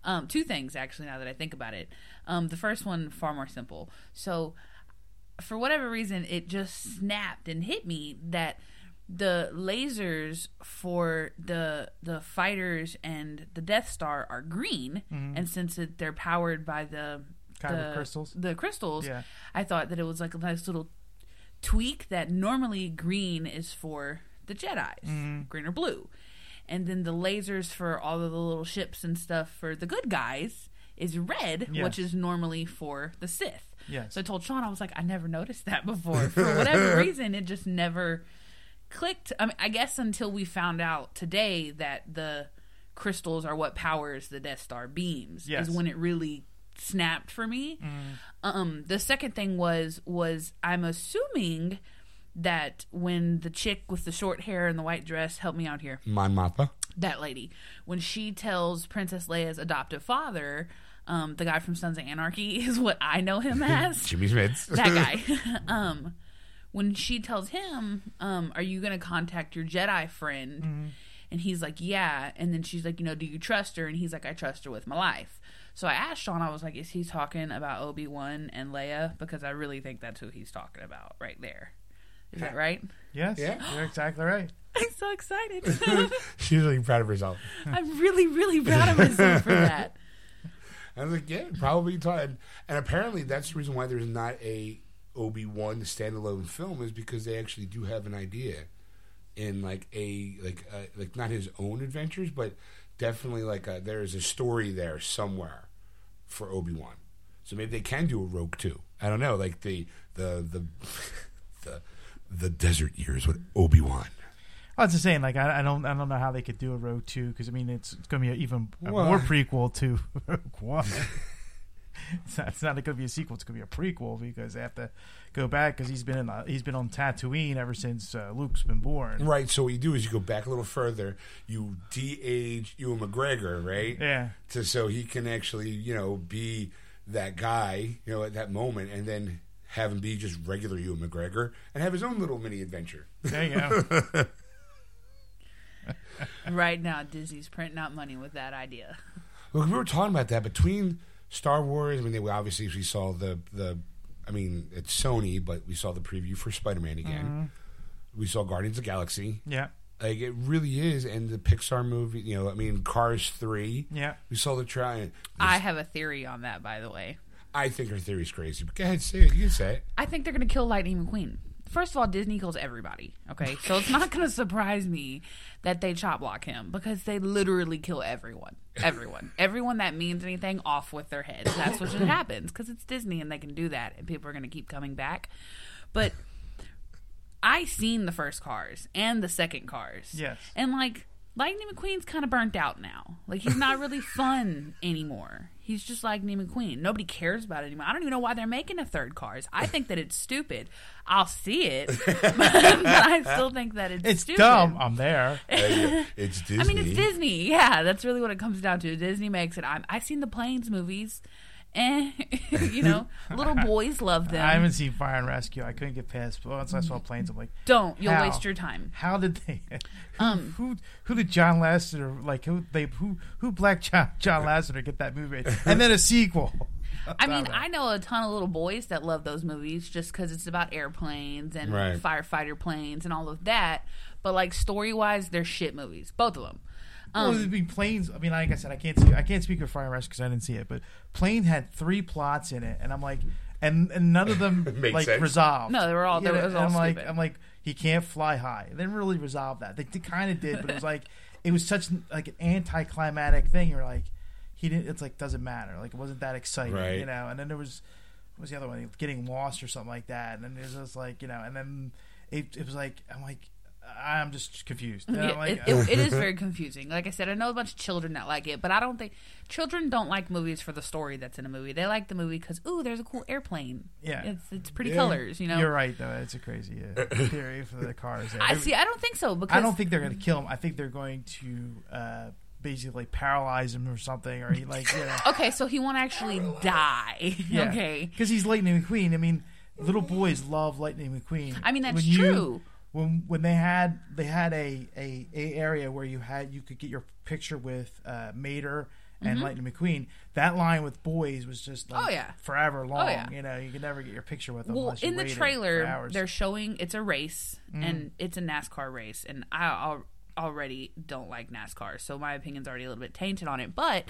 Um, two things actually, now that I think about it. Um, the first one far more simple. So, for whatever reason, it just snapped and hit me that the lasers for the the fighters and the Death Star are green, and since it, they're powered by the Kyber the crystals? the crystals, Yeah. I thought that it was like a nice little tweak that normally green is for the Jedi's, Mm-hmm. green or blue, and then the lasers for all of the little ships and stuff for the good guys is red, Yes. which is normally for the Sith. Yes. So I told Sean, I was like, I never noticed that before. For whatever reason, it just never clicked. I mean, I guess until we found out today that the crystals are what powers the Death Star beams Yes. is when it really snapped for me. Um, the second thing was was I'm assuming that when the chick with the short hair and the white dress help me out here Mon Mothma. that lady when she tells princess leia's adoptive father um, the guy from sons of anarchy is what i know him as. Jimmy Smits. that guy. Um, when she tells him um, are you going to contact your jedi friend? And he's like yeah. And then she's like you know do you trust her? And he's like i trust her with my life so i asked sean i was like is he talking about obi-wan and leia because i really think that's who he's talking about right there is that right Yes. Yeah. You're exactly right. i'm so excited She's really proud of herself. i'm really really proud of myself for that I was like, yeah, probably taught. And, and apparently, that's the reason why there's not a Obi Wan standalone film is because they actually do have an idea in like a like uh, like not his own adventures, but definitely like a, there is a story there somewhere for Obi Wan. So maybe they can do a Rogue too. I don't know, like the the the the the desert years with Obi Wan. I was just saying, like, I, I don't, I don't know how they could do a Rogue Two because I mean, it's, it's going to be an even a Well, more prequel to Rogue One. it's not, it's not going to be a sequel; it's going to be a prequel because they have to go back because he's been in, the, he's been on Tatooine ever since uh, Luke's been born. Right. So what you do is you go back a little further. You de-age Ewan McGregor, right? Yeah, To so he can actually you know be that guy you know at that moment, and then have him be just regular Ewan McGregor and have his own little mini adventure. there you go. Right now, Disney's printing out money with that idea. Look, we were talking about that between Star Wars. I mean, they, we obviously we saw the the. I mean, it's Sony, but we saw the preview for Spider Man again. Mm-hmm. We saw Guardians of the Galaxy. yeah, Like it really is, and the Pixar movie. You know, I mean, Cars three. yeah. We saw the try. I have a theory on that, by the way. I think her theory's crazy. But go ahead, say it. You can say it. I think they're going to kill Lightning McQueen. First of all, Disney kills everybody. Okay, so it's not going to surprise me that they chop block him because they literally kill everyone, everyone, everyone that means anything off with their heads. That's what just happens because it's Disney and they can do that, and people are going to keep coming back. But I seen the first Cars and the second Cars. Yes. and like Lightning McQueen's kind of burnt out now. Like he's not really fun anymore. He's just like Lightning McQueen. Nobody cares about it anymore. I don't even know why they're making a third Cars. I think that it's stupid. I'll see it, but I still think that it's It's stupid. dumb. I'm there. Hey, it's Disney. I mean, it's Disney. Yeah, that's really what it comes down to. Disney makes it. I'm, I've seen the Planes movies, and you know, little boys love them. I haven't seen Fire and Rescue. I couldn't get past. But once I saw planes, I'm like, Don't. You'll How? waste your time. how did they? Who, Um, who who did John Lasseter like? Who they who who black John, John Lasseter get that movie and then a sequel? I mean, I know a ton of little boys that love those movies just because it's about airplanes and Right. firefighter planes and all of that. But like story wise, they're shit movies, both of them. Well, Um, it'd be planes. I mean, like I said, I can't see. I can't speak of Fire and Rescue because I didn't see it. But Plane had three plots in it, and I'm like, and, and none of them like sense. resolved. No, they were all- they were- it was all I'm like. I'm like, he can't fly high. They didn't really resolve that. They, kind of did, but it was like, it was such like an anticlimactic thing. You're like, he didn't. It's like doesn't matter. Like it wasn't that exciting, Right. you know. And then there was, what was the other one? Getting lost or something like that. And then there's just like, you know, and then it, it was like, I'm like, I'm just confused. Yeah, like, it, it, it is very confusing. Like I said, I know a bunch of children that like it, but I don't think children don't like movies for the story that's in a movie. They like the movie because ooh, there's a cool airplane. Yeah. it's it's pretty Yeah. colors. You know, You're right, though. It's a crazy uh, theory for the cars. there. I see. I don't think so because I don't think they're going to kill him. I think they're going to uh, basically paralyze him or something, or he like you know, Okay, so he won't actually die. yeah. okay, because he's Lightning McQueen. I mean, little boys love Lightning McQueen. I mean that's When you- true. When when they had they had a, a, a area where you had you could get your picture with uh, Mater and Lightning McQueen. That line with boys was just like Mm-hmm. Oh, yeah. forever long. yeah. You know, you could never get your picture with them. Well, in the trailer. They're showing it's a race and it's a NASCAR race, and I al- already don't like NASCAR, so my opinion's already a little bit tainted on it. But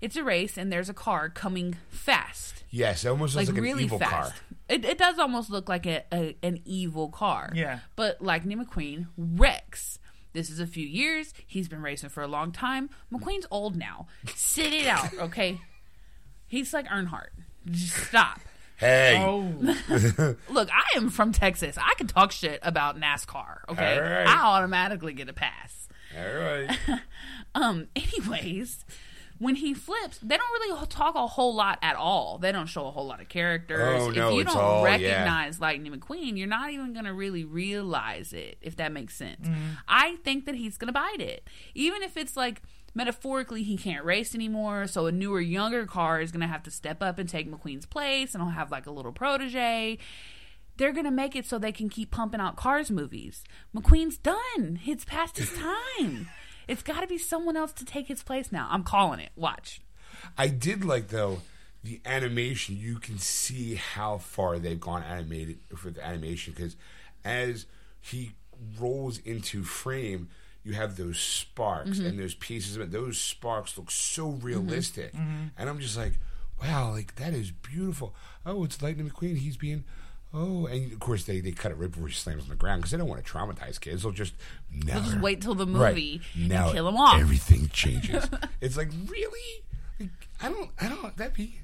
it's a race, and there's a car coming fast, Yes, it almost looks like, like, really an evil fast. car. It, it does almost look like a, a an evil car. Yeah. But Lightning McQueen wrecks. This is a few years. He's been racing for a long time. McQueen's old now. Sit it out, okay? He's like Earnhardt. Just stop. Hey, oh, Look, I am from Texas. I can talk shit about NASCAR. Okay, All right. I automatically get a pass. all right. Um. Anyways, when he flips, they don't really talk a whole lot at all. They don't show a whole lot of characters. Oh, no, if you it's don't all- yeah. recognize Lightning McQueen, you're not even gonna really realize it. If that makes sense, Mm-hmm. I think that he's gonna bite it, even if it's like. Metaphorically, he can't race anymore, so a newer, younger car is going to have to step up and take McQueen's place, and he'll have like a little protege. they're gonna make it so they can keep pumping out Cars movies. McQueen's done. It's past his time. it's got to be someone else to take his place now. I'm calling it. Watch. I did like though the animation. You can see how far they've gone animated for the animation because as he rolls into frame, you have those sparks Mm-hmm. and those pieces of it. Those sparks look so realistic, Mm-hmm. and I'm just like, wow, like that is beautiful. Oh, it's Lightning McQueen. He's being oh, and of course they, they cut it right before he slams on the ground because they don't want to traumatize kids. They'll just never. They'll just wait till the Right. movie now kill him off. Everything changes. it's like really, like, I don't, I don't. That be.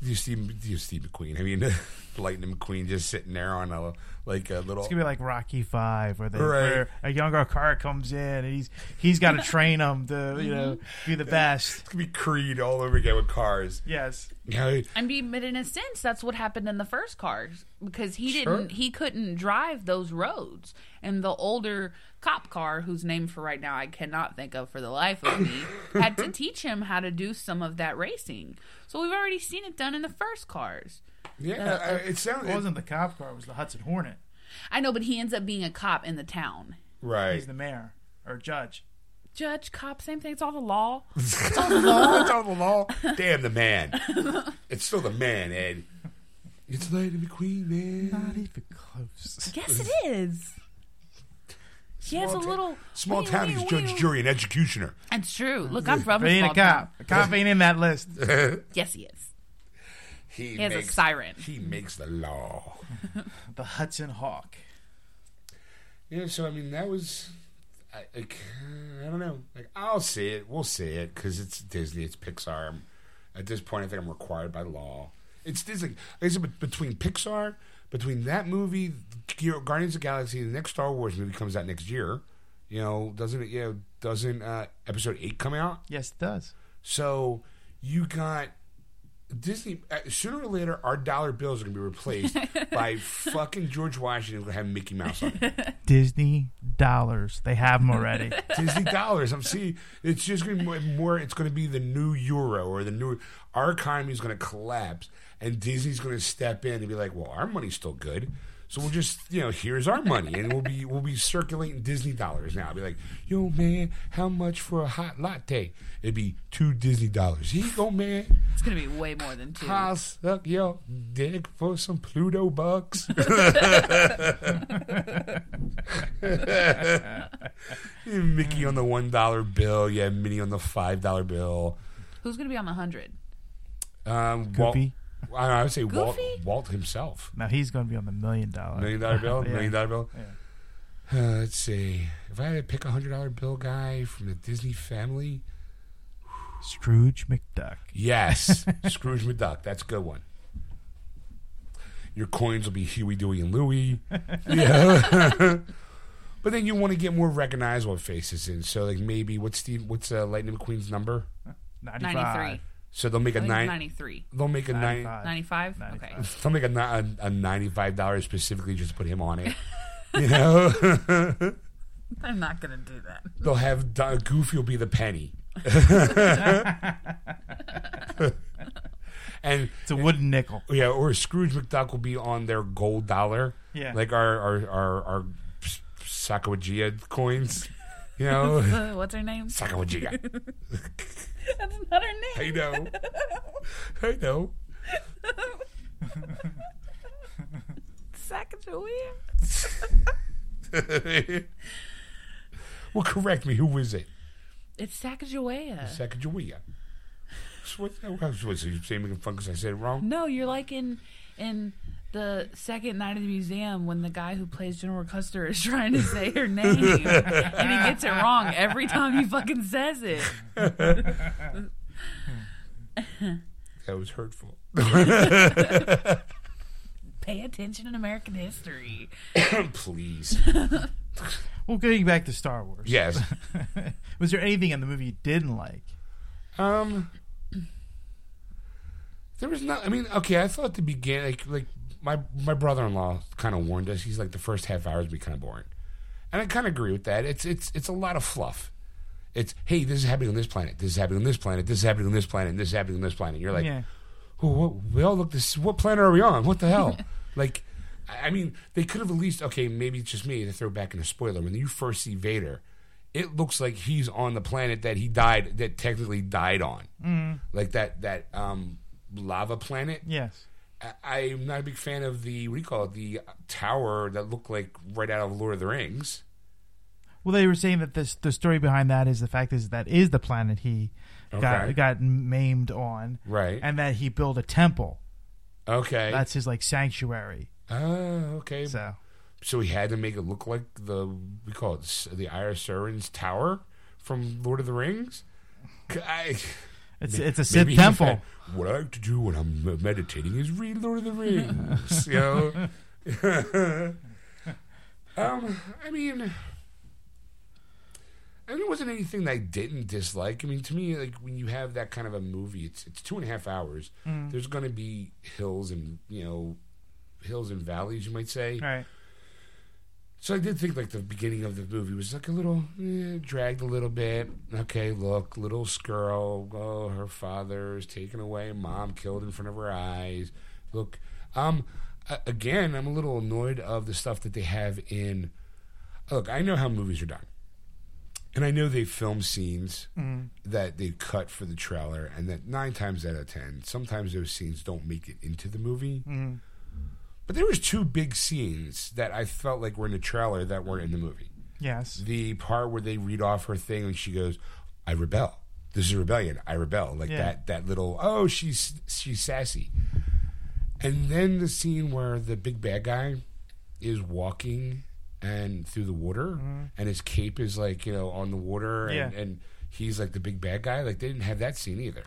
Do you see? Do you see McQueen? I mean, Lightning McQueen just sitting there on a like a little. It's gonna be like Rocky Five, where, they, Right. where a younger car comes in and he's he's got to train him to you know be the best. It's gonna be Creed all over again with cars. Yes, You I mean, but in a sense, that's what happened in the first cars because he Sure. didn't, he couldn't drive those roads, and the older cop car, whose name for right now I cannot think of for the life of me, had to teach him how to do some of that racing. So we've already seen it done in the first cars. Yeah, uh, I- uh, it sounds it wasn't the cop car; it was the Hudson Hornet. I know, but he ends up being a cop in the town. right. He's the mayor or judge. Judge, cop, same thing. It's all the law. It's all the law. It's all the law. Damn the man. It's still the man, Ed. It's Lightning McQueen, man. Not even close. Yes, it is. He has a Small ta- little Small wee, town. wee, He's wee. judge, jury, and executioner. It's true. Look, I'm from a he ain't small a town. cop. A cop ain't in that list. Yes, he is. He, He has a siren. He makes the law. The Hudson Hawk. Yeah, so I mean, that was. I, like, I don't know. Like, I'll see it. We'll see it because it's Disney. It's Pixar. At this point, I think I'm required by law. It's Disney. Like I said, between Pixar, between that movie, Guardians of the Galaxy, the next Star Wars movie comes out next year. You know, doesn't it? You know, doesn't uh, Episode Eight come out? Yes, it does. So you got Disney. Uh, sooner or later, our dollar bills are going to be replaced by fucking George Washington going to have Mickey Mouse on it. Disney dollars. They have them already. Disney dollars. I'm seeing. It's just going to be more, more. It's going to be the new euro or the new. Our economy is going to collapse, and Disney's going to step in and be like, "Well, our money's still good." So we'll just, you know, here's our money, and we'll be we'll be circulating Disney dollars now. Be like, yo, man, how much for a hot latte? It'd be two Disney dollars. Here you go, man. It's gonna be way more than two. I'll suck your dick for some Pluto bucks. Mickey on the one dollar bill, yeah, Minnie on the five dollar bill. Who's gonna be on the hundred? Um, Walt, Goofy. I, I would say Walt, Goofy? Walt himself. Now he's going to be on the million dollar. Million dollar bill, Yeah. million dollar bill. Yeah. Uh, let's see. If I had to pick a hundred dollar bill guy from the Disney family, Scrooge McDuck. Yes, Scrooge McDuck. That's a good one. Your coins will be Huey, Dewey, and Louie. Yeah. but then you want to get more recognizable faces in. So like maybe what's Steve? What's uh, Lightning McQueen's number? 95. Ninety-three. So they'll make I a think it's nine. ninety-three. They'll make a nine. 95. Ninety-five. 95. Okay. They'll make a, a, a ninety-five dollars specifically just to put him on it. you know, I'm not gonna do that. they'll have Don- Goofy will be the penny. and It's a wooden nickel. Yeah, or Scrooge McDuck will be on their gold dollar. Yeah. Like our our our, our Sacagawea coins. You know? Uh, what's her name? Sacagawea. That's not her name. I know. I know. Sacagawea. well, correct me. Who was it? It's Sacagawea. Sacagawea. So What, what saying making fun because I said it wrong? No, you're like in in the second night of the museum when the guy who plays General Custer is trying to say her name and he gets it wrong every time he fucking says it. That was hurtful. Pay attention in American history. Please. Well, getting back to Star Wars. Yes. Was there anything in the movie you didn't like? Um, there was not. I mean, okay. I thought the beginning, like, like my my brother in law kind of warned us. He's like the first half hours be kind of boring, and I kind of agree with that. It's it's it's a lot of fluff. It's hey, this is happening on this planet. This is happening on this planet. This is happening on this planet. And this is happening on this planet. You're like, yeah. oh, what, we all look this. What planet are we on? What the hell? like, I I mean, they could have at least okay. Maybe it's just me to throw back in a spoiler. When you first see Vader, it looks like he's on the planet that he died, that technically died on, mm. like that that um, lava planet. Yes. I'm not a big fan of the what do you call it? The tower that looked like right out of Lord of the Rings. Well, they were saying that this the story behind that is the fact is that is the planet he Okay. got got maimed on, Right. and that he built a temple. Okay. That's his like sanctuary. Oh, okay. So So he had to make it look like the we call it the Eye of Sauron's Tower from Lord of the Rings. I, it's it's a Sith temple. what I like to do when I'm meditating is read Lord of the Rings. you know. um, I mean, and it wasn't anything that I didn't dislike. I mean, to me, like when you have that kind of a movie, it's it's two and a half hours. Mm. There's going to be hills and you know, hills and valleys, you might say. Right. So I did think like the beginning of the movie was like a little eh, dragged a little bit. Okay, look, little girl, oh, her father is taken away, mom killed in front of her eyes. Look, um, again, I'm a little annoyed of the stuff that they have in. Look, I know how movies are done, and I know they film scenes Mm. that they cut for the trailer, and that nine times out of ten, sometimes those scenes don't make it into the movie. Mm. But there was two big scenes that I felt like were in the trailer that weren't in the movie. Yes. The part where they read off her thing and she goes, "I rebel. This is rebellion. I rebel." Like Yeah. that. That little. Oh, she's she's sassy. And then the scene where the big bad guy is walking and through the water, and his cape is like you know on the water, and, Mm-hmm. Yeah. and he's like the big bad guy. Like they didn't have that scene either.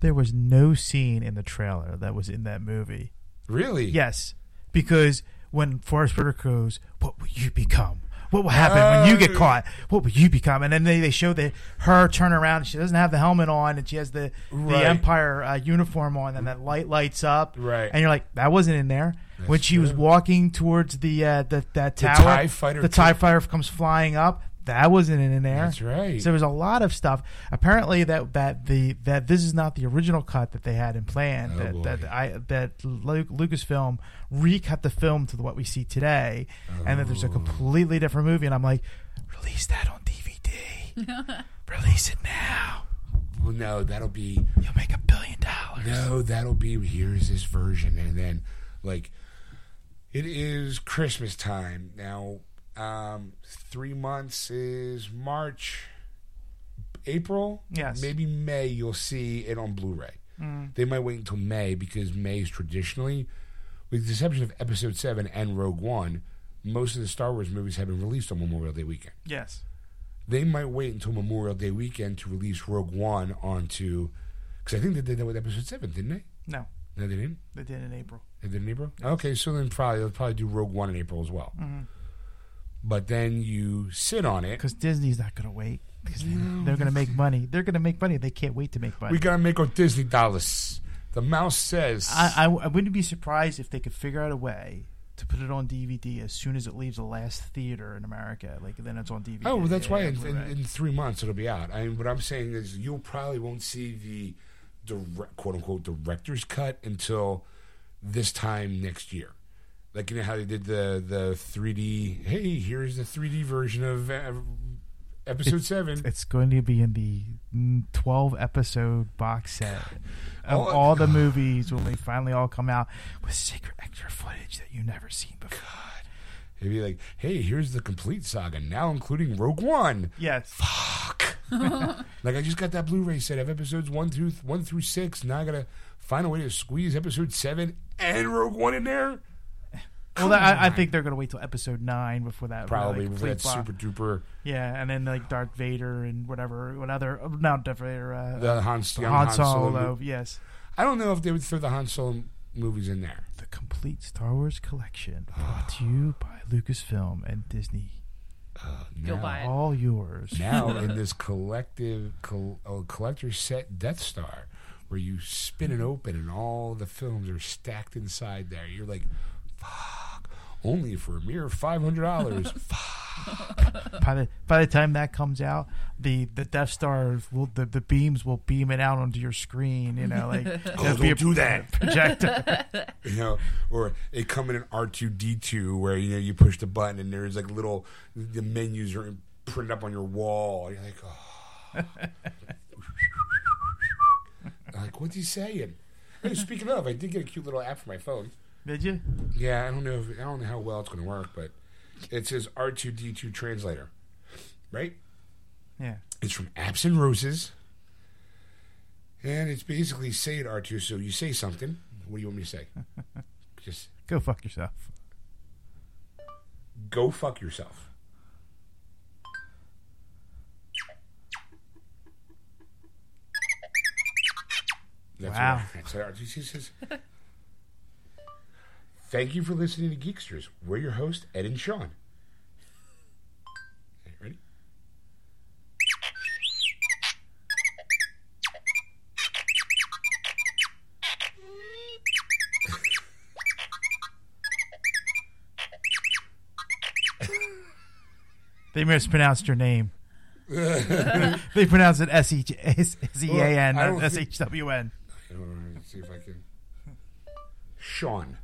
There was no scene in the trailer that was in that movie. Really? Yes, because when Forest Whitaker goes, "What will you become? What will happen when you get Oh. caught? What will you become?" And then they, they show the her turn around. She doesn't have the helmet on, and she has the Right. the Empire uh, uniform on, and that light lights up. Right. And you're like, that wasn't in there. when That's she was walking towards the uh, the that The tower, TIE fighter the. Tie Fighter comes flying up. That wasn't in there. That's right. So there was a lot of stuff. Apparently, that that the that this is not the original cut that they had in plan. Oh, that boy. that I that Lu- Lucasfilm recut the film to what we see today, and that there's a Oh. completely different movie. And I'm like, release that on DVD. release it now. well, no, that'll be You'll make a billion dollars. No, that'll be here's this version, and then like it is Christmas time now. Um, three months is March, April, Yes. maybe May. You'll see it on Blu-ray. Mm. They might wait until May because May is traditionally, with the exception of Episode Seven and Rogue One, most of the Star Wars movies have been released on Memorial Day weekend. Yes. They might wait until Memorial Day weekend to release Rogue One onto, because I think they did that with Episode Seven, didn't they? No, No, they didn't. they did in April. They did in April. Okay, so then probably they'll probably do Rogue One in April as well. Mm-hmm. But then you sit on it. Because Disney's not going to wait. Because they're going to make money. They're going to make money. They can't wait to make money. We gotta make our Disney dollars. The mouse says. I, I, I wouldn't be surprised if they could figure out a way to put it on DVD as soon as it leaves the last theater in America. Like then it's on DVD. oh, well, that's why in, in, in three months it'll be out. I mean, what I'm saying is you probably won't see the direct, quote unquote director's cut until this time next year. Like you know how they did the the 3D. Hey, here's the 3D version of uh, episode seven. It's going to be in the mm, 12 episode box set of Oh, all the movies when they finally all come out with secret extra footage that you've never seen before. It'd be like, hey, here's the complete saga now, including Rogue One. Yes. Fuck. like I just got that Blu-ray set of episodes one through one through six. Now I gotta find a way to squeeze episode seven and Rogue One in there. Well, that, I, I think they're going to wait till episode nine before that. Probably really with complete that plot. super duper Yeah, and then like Darth Vader and whatever, what other? uh, Not Darth Vader. Uh, the Han, Han Han Solo. Solo. mo- yes, I don't know if they would throw the Han Solo movies in there. the complete Star Wars collection brought to you by Lucasfilm and Disney. Uh, Go now, buy it. All yours. now in this collective col- uh, collector set Death Star, where you spin it open and all the films are stacked inside there. You're like, fuck, only for a mere five hundred dollars. by the by the time that comes out, the the Death Star will the, the beams will beam it out onto your screen. You know, like Oh, there'll be a don't do that. projector. you know, or it come in an R two D two where you know you push the button and there's like little the menus are printed up on your wall. You're like, oh, like what's he saying? Hey, speaking of, I did get a cute little app for my phone. Did you? Yeah, I don't know. If, I don't know how well it's going to work, but it says R two D two translator, right? Yeah. It's from Apps and Roses. And it's basically say it R2. So you say something. What do you want me to say? Just Go fuck yourself. Go fuck yourself. That's Wow. what- that's what RTC says. Thank you for listening to Geeksters. We're your hosts, Ed and Sean. Ready? They mispronounced your name. they pronounced it S E E A N, Well, I don't not S think- H W N. Hold on, Let's see if I can. Sean.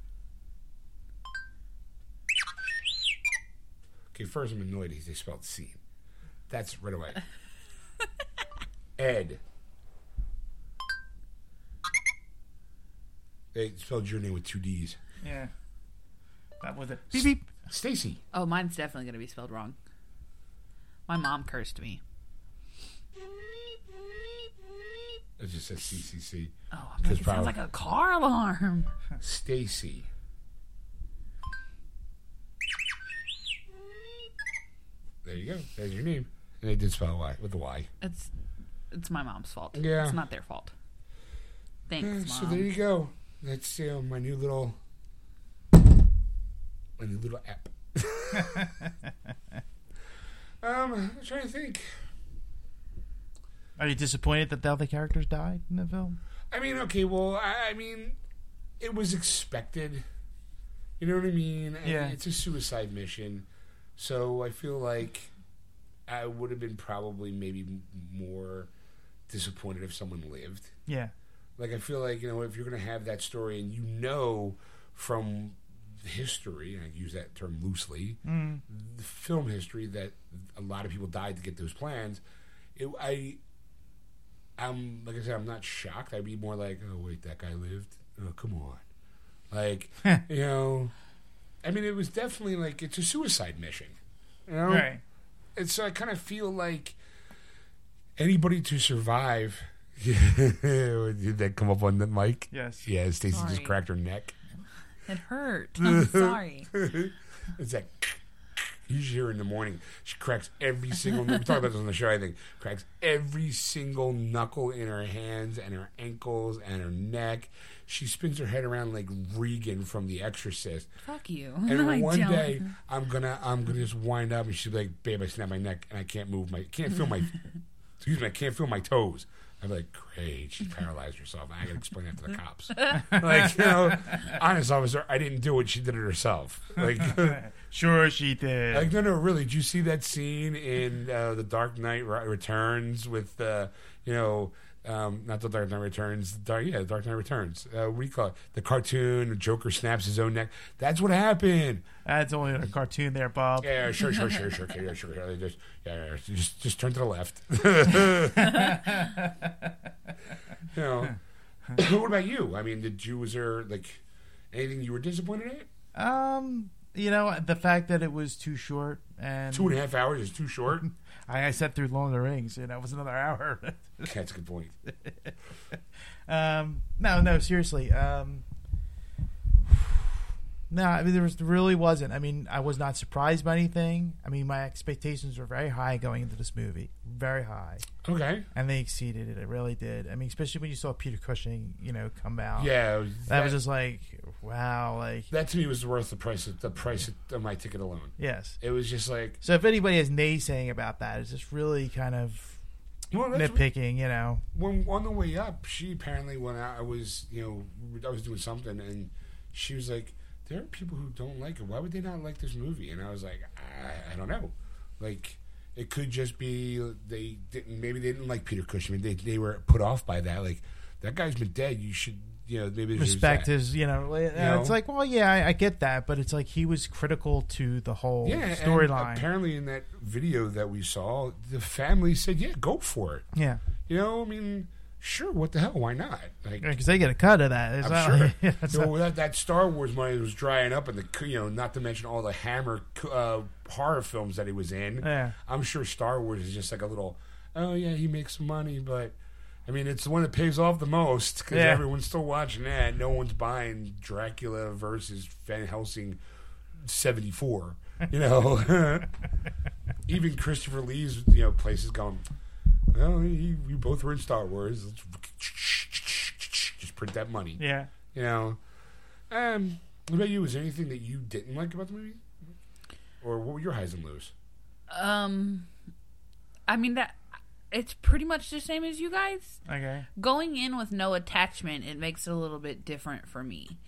Okay, first I'm annoyed because they spelled scene. That's right away. Ed. They spelled your name with two D's. Yeah. That was it. Beep beep. Stacy. Oh, mine's definitely going to be spelled wrong. My mom cursed me. It just says CCC. Oh, I'm like, it sounds like a car alarm. Stacy. There you go. There's your name. And they did spell Y with a Y. It's it's my mom's fault. Yeah. It's not their fault. Thanks, Yeah, mom. so there you go. That's you know, my new little my new little app. um, I'm trying to think. Are you disappointed that all the other characters died in the film? I mean, okay, well, I, I mean, it was expected. You know what I mean? And Yeah. It's a suicide mission, so I feel like I would have been probably maybe more disappointed if someone lived. Yeah. Like I feel like you know if you're going to have that story and you know from history, and I use that term loosely, Mm. the film history that a lot of people died to get those plans. It, I, I'm like I said, I'm not shocked. I'd be more like, oh wait, that guy lived. Oh come on, like you know. I mean, it was definitely like it's a suicide mission. You know, Right. and so I kind of feel like anybody to survive. Did that come up on the mic? Yes. Yeah, Stacy just cracked her neck. It hurt. I'm sorry. It's that you should hear her in the morning. She cracks every single. We talked about this on the show. I think cracks every single knuckle in her hands and her ankles and her neck. She spins her head around like Regan from The Exorcist. Fuck you. And one don't. day, I'm gonna I'm gonna just wind up, and she's like, "Babe, I snapped my neck, and I can't move my can't feel my excuse me, I can't feel my toes." I'm like, "Great, she paralyzed herself. I gotta explain that to the cops." like, you know, honest officer, I didn't do it. She did it herself. Like, Sure, she did. like no, no, really. Did you see that scene in uh, the Dark Knight Returns with uh, you know? Um, not the Dark Knight Returns. Dark, yeah, the Dark Knight Returns. Uh, what do you call it? The cartoon. The Joker snaps his own neck. That's what happened. That's only a cartoon there, Bob. Yeah, sure, sure, sure, sure, okay, yeah, sure. Yeah, just, yeah, yeah, just, just turn to the left. you know. what about you? I mean, did you was there like anything you were disappointed at? Um, you know, the fact that it was too short and Two and a half hours is too short. I, I sat through Lord of the Rings, and that was another hour. That's a good point. um, no, no, seriously. Um, no, I mean there was really wasn't. I mean, I was not surprised by anything. I mean, my expectations were very high going into this movie, very high, Okay. and they exceeded it. It really did. I mean, especially when you saw Peter Cushing, you know, come out. Yeah, was- that, was just like, wow, like that to me was worth the price of the price of my ticket alone. yes. It was just like So if anybody has naysaying about that, it's just really kind of well, that's nitpicking, you know. when on the way up, she apparently when I was, you know, I was doing something, and she was like, "There are people who don't like it. Why would they not like this movie?" And I was like, "I, I don't know. Like, it could just be they didn't. Maybe they didn't like Peter Cushing. They they were put off by that. Like, that guy's been dead. You should, you know, maybe respect his, you know, like, know? it's like, well, yeah, I, I get that, but it's like he was critical to the whole Yeah, storyline. Apparently, in that video that we saw, the family said, "Yeah, go for it." Yeah, You know, I mean, sure, what the hell? Why not? Like, because they get a cut of that. It's I'm sure. like- yeah, you know, that, that Star Wars money was drying up, and the you know, not to mention all the Hammer uh, horror films that he was in. yeah, I'm sure Star Wars is just like a little. Oh yeah, he makes money, but I mean, it's the one that pays off the most because Yeah. everyone's still watching that. No one's buying Dracula versus Van Helsing seventy four. You know, even Christopher Lee's you know places going. Well, you, you both were in Star Wars. Let's just print that money. Yeah. You know. Um, what about you? Was there anything that you didn't like about the movie, or what were your highs and lows? Um, I mean that it's pretty much the same as you guys. Okay. Going in with no attachment, it makes it a little bit different for me.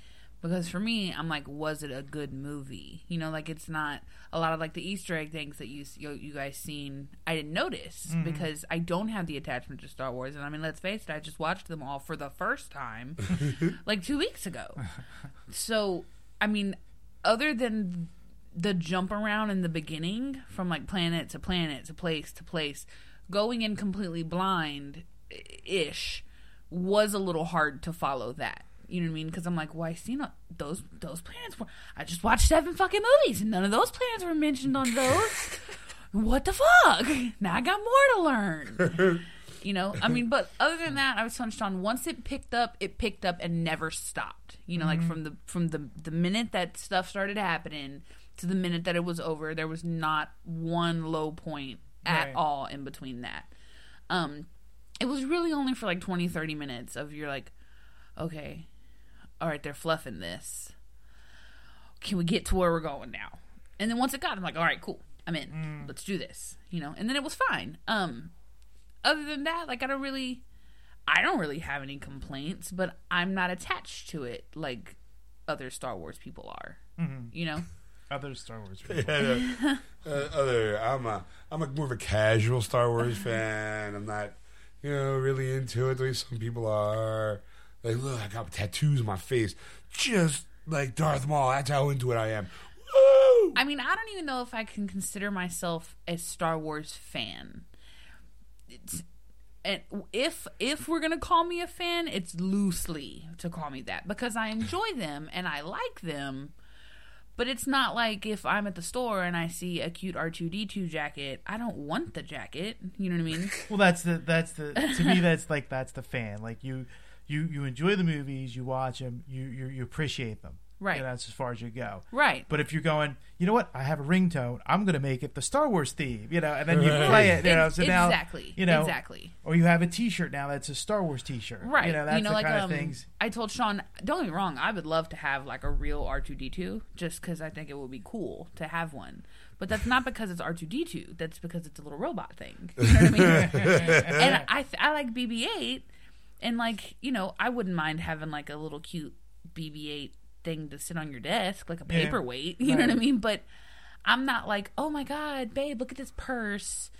Because for me, I'm like, was it a good movie? You know, like it's not a lot of like the Easter egg things that you you, you guys seen. I didn't notice mm-hmm. because I don't have the attachment to Star Wars, and I mean, let's face it, I just watched them all for the first time like two weeks ago. So, I mean, other than the jump around in the beginning from like planet to planet to place to place, going in completely blind ish was a little hard to follow that. You know what I mean? Because I'm like, well, see a- those those planets. Were, I just watched seven fucking movies, and none of those planets were mentioned on those. what the fuck? Now I got more to learn. You know, I mean, but other than that, I was touched on. Once it picked up, it picked up and never stopped. You know, like mm-hmm. from the from the the minute that stuff started happening to the minute that it was over, there was not one low point at Right. all in between that. Um, it was really only for like 20, 30 minutes of you're like, okay, all right, they're fluffing this. Can we get to where we're going now? And then once it got, I'm like, all right, cool, I'm in. Let's do this, you know. And then it was fine. Um, other than that, like I don't really, I don't really have any complaints, but I'm not attached to it like other Star Wars people are. You know, Other Star Wars. people. uh, other, I'm a, I'm a more of a casual Star Wars fan. I'm not, you know, really into it the way some people are. Like, look, I got tattoos on my face, just like Darth Maul. That's how into it I am. Woo! I mean, I don't even know if I can consider myself a Star Wars fan. It's, and if if we're gonna call me a fan, it's loosely to call me that because I enjoy them and I like them. But it's not like if I'm at the store and I see a cute R two D two jacket, I don't want the jacket. You know what I mean? Well, that's the that's the to me that's like that's the fan. Like you you you enjoy the movies, you watch them, you you, you appreciate them. Right. And that's as far as you go. right. But if you're going, you know what? I have a ringtone. I'm going to make it the Star Wars theme, you know, and then you Right. play it, you know. So now, exactly. you know, exactly. or you have a T-shirt now that's a Star Wars T-shirt, Right. You know, that's the like kind um, of things. I told Sean, don't get me wrong, I would love to have like a real R two D two, just because I think it would be cool to have one. But that's not because it's R two D two. That's because it's a little robot thing. You know what I mean? and I th- I like BB eight, and like you know I wouldn't mind having like a little cute BB eight thing to sit on your desk, like a Yeah. paperweight. You know what I mean? But I'm not like, oh my god, babe, look at this purse.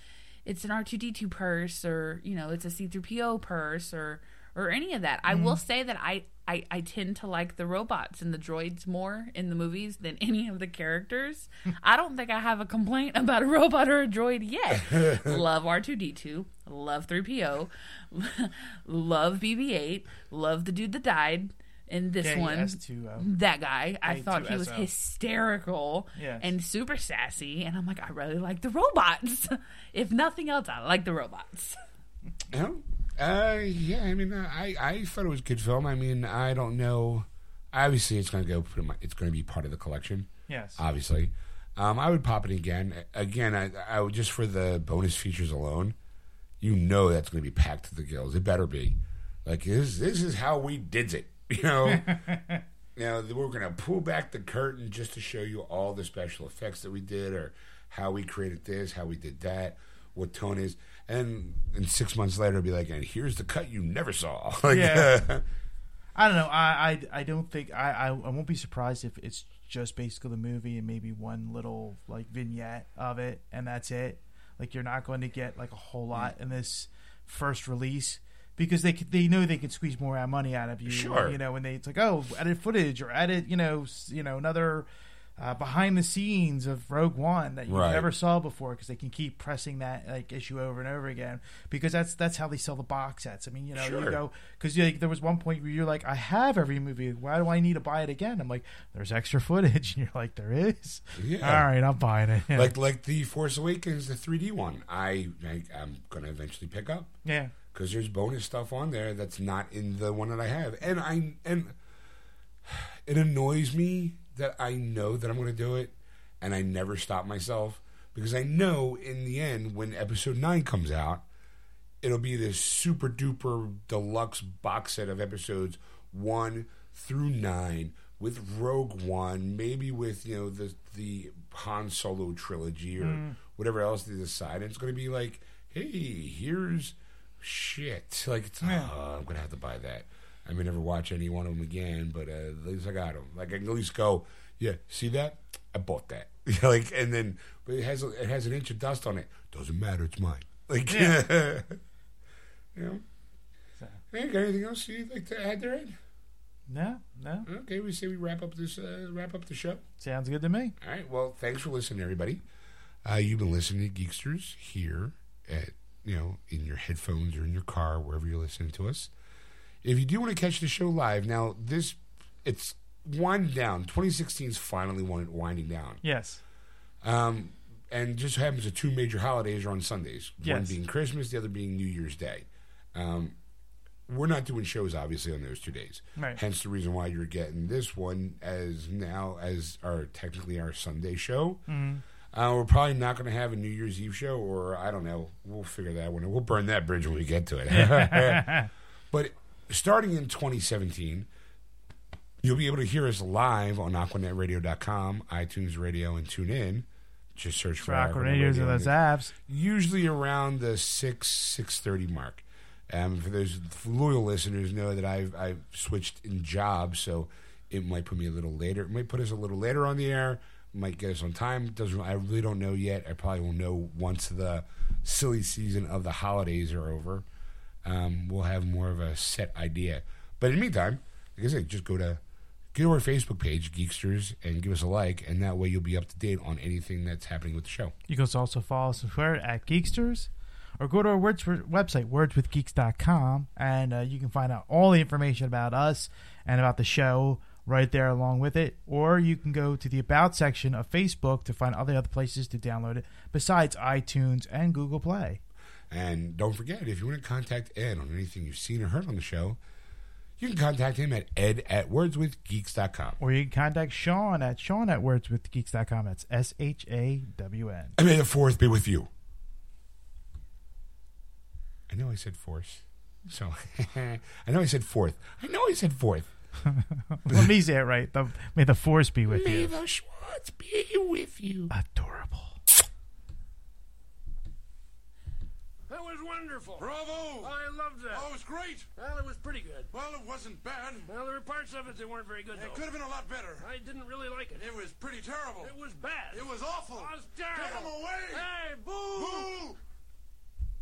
It's an R2D2 purse, or you know, it's a C3PO purse, or or any of that. I mm-hmm. will say that I, I I tend to like the robots and the droids more in the movies than any of the characters. I don't think I have a complaint about a robot or a droid yet. love R2D2, love 3PO, love BB8, love the dude that died in this one KS2O. that guy. I thought he was K2SO. hysterical Yes. and super sassy, and I'm like, I really like the robots. if nothing else, I like the robots. Yeah. Uh, yeah, I mean, I, I thought it was a good film. I mean, I don't know. Obviously, it's going to go. Put in it's going to be part of the collection. Yes. Obviously, um, I would pop it again. Again, I, I would just for the bonus features alone. You know that's going to be packed to the gills. It better be. Like this. This is how we did it. You know. Now we're going to pull back the curtain just to show you all the special effects that we did, or how we created this, how we did that, what tone is, and and six months later, be like, and here's the cut you never saw. like, Yeah. I don't know. I, I, I don't think I, I I won't be surprised if it's just basically the movie and maybe one little like vignette of it and that's it. Like you're not going to get like a whole mm. lot in this first release because they they know they can squeeze more money out of you. Sure. You know when they it's like oh edit footage or edit you know you know another. Uh, behind the scenes of Rogue One that you Right. never saw before because they can keep pressing that like issue over and over again because that's that's how they sell the box sets. I mean, you know, you Sure. go because like, there was one point where you're like, I have every movie. Why do I need to buy it again? I'm like, there's extra footage, and you're like, there is. Yeah. All right, I'm buying it. Yeah. like like the Force Awakens, the 3D one. I, I I'm going to eventually pick up. yeah, because there's bonus stuff on there that's not in the one that I have, and I and it annoys me that I know that I'm going to do it, and I never stop myself because I know in the end when episode nine comes out, it'll be this super duper deluxe box set of episodes one through nine with Rogue One, maybe with you know the the Han Solo trilogy or mm. whatever else they decide. And it's going to be like, hey, here's shit. Like, it's, Yeah. oh, I'm going to have to buy that. I may never watch any one of them again, but uh, at least I got them. Like I can at least go, yeah, see that? I bought that. like, and then, but it has it has an inch of dust on it. Doesn't matter. It's mine. Like, Yeah. you know. So- Hey, got anything else you'd like to add there, Ed? No, no. Okay, we say we wrap up this uh, wrap up the show. Sounds good to me. All right. Well, thanks for listening, everybody. Uh, you've been listening to Geeksters here at you know in your headphones or in your car, wherever you're listening to us. If you do want to catch the show live, now this it's winding down. 2016 is finally winding down, Yes. um, and just happens that two major holidays are on Sundays. Yes. One being Christmas, the other being New Year's Day. Um, we're not doing shows obviously on those two days. Right. Hence the reason why you're getting this one as now as our technically our Sunday show. Mhm. Uh, we're probably not going to have a New Year's Eve show, or I don't know. We'll figure that one. We'll burn that bridge when we get to it. but starting in 2017, you'll be able to hear us live on AquanetRadio.com, iTunes Radio, and tune in. Just search for Rock Aquanet radios Radio and those apps. usually around the six six thirty mark. Um, for those loyal listeners, know that I've I've switched in jobs, so it might put me a little later. It might put us a little later on the air. Might get us on time. Doesn't I really don't know yet. I probably will know once the silly season of the holidays are over. Um, we'll have more of a set idea. But in the meantime, like I said, just go to go to our Facebook page, Geeksters, and give us a like, and that way you'll be up to date on anything that's happening with the show. You can also follow us on Twitter at Geeksters or go to our website words website, wordswithgeeks.com, and uh, you can find out all the information about us and about the show right there along with it. Or you can go to the About section of Facebook to find all the other places to download it besides iTunes and Google Play. And don't forget, if you want to contact Ed on anything you've seen or heard on the show, you can contact him at ed at wordswithgeeks.com. Or you can contact Sean at Sean at wordswithgeeks.com. That's S H A W N. And may the fourth be with you. I know I said force. So, I know I said fourth. I know I said fourth. Let me say it right. The, may the force be with May you. the Schwartz be with you. Adorable. That was wonderful. Bravo! I loved that. Oh, it was great. Well, it was pretty good. Well, it wasn't bad. Well, there were parts of it that weren't very good, It though. could have been a lot better. I didn't really like it. It was pretty terrible. It was bad. It was awful. It was Get terrible. him away! Hey, boo! Boo!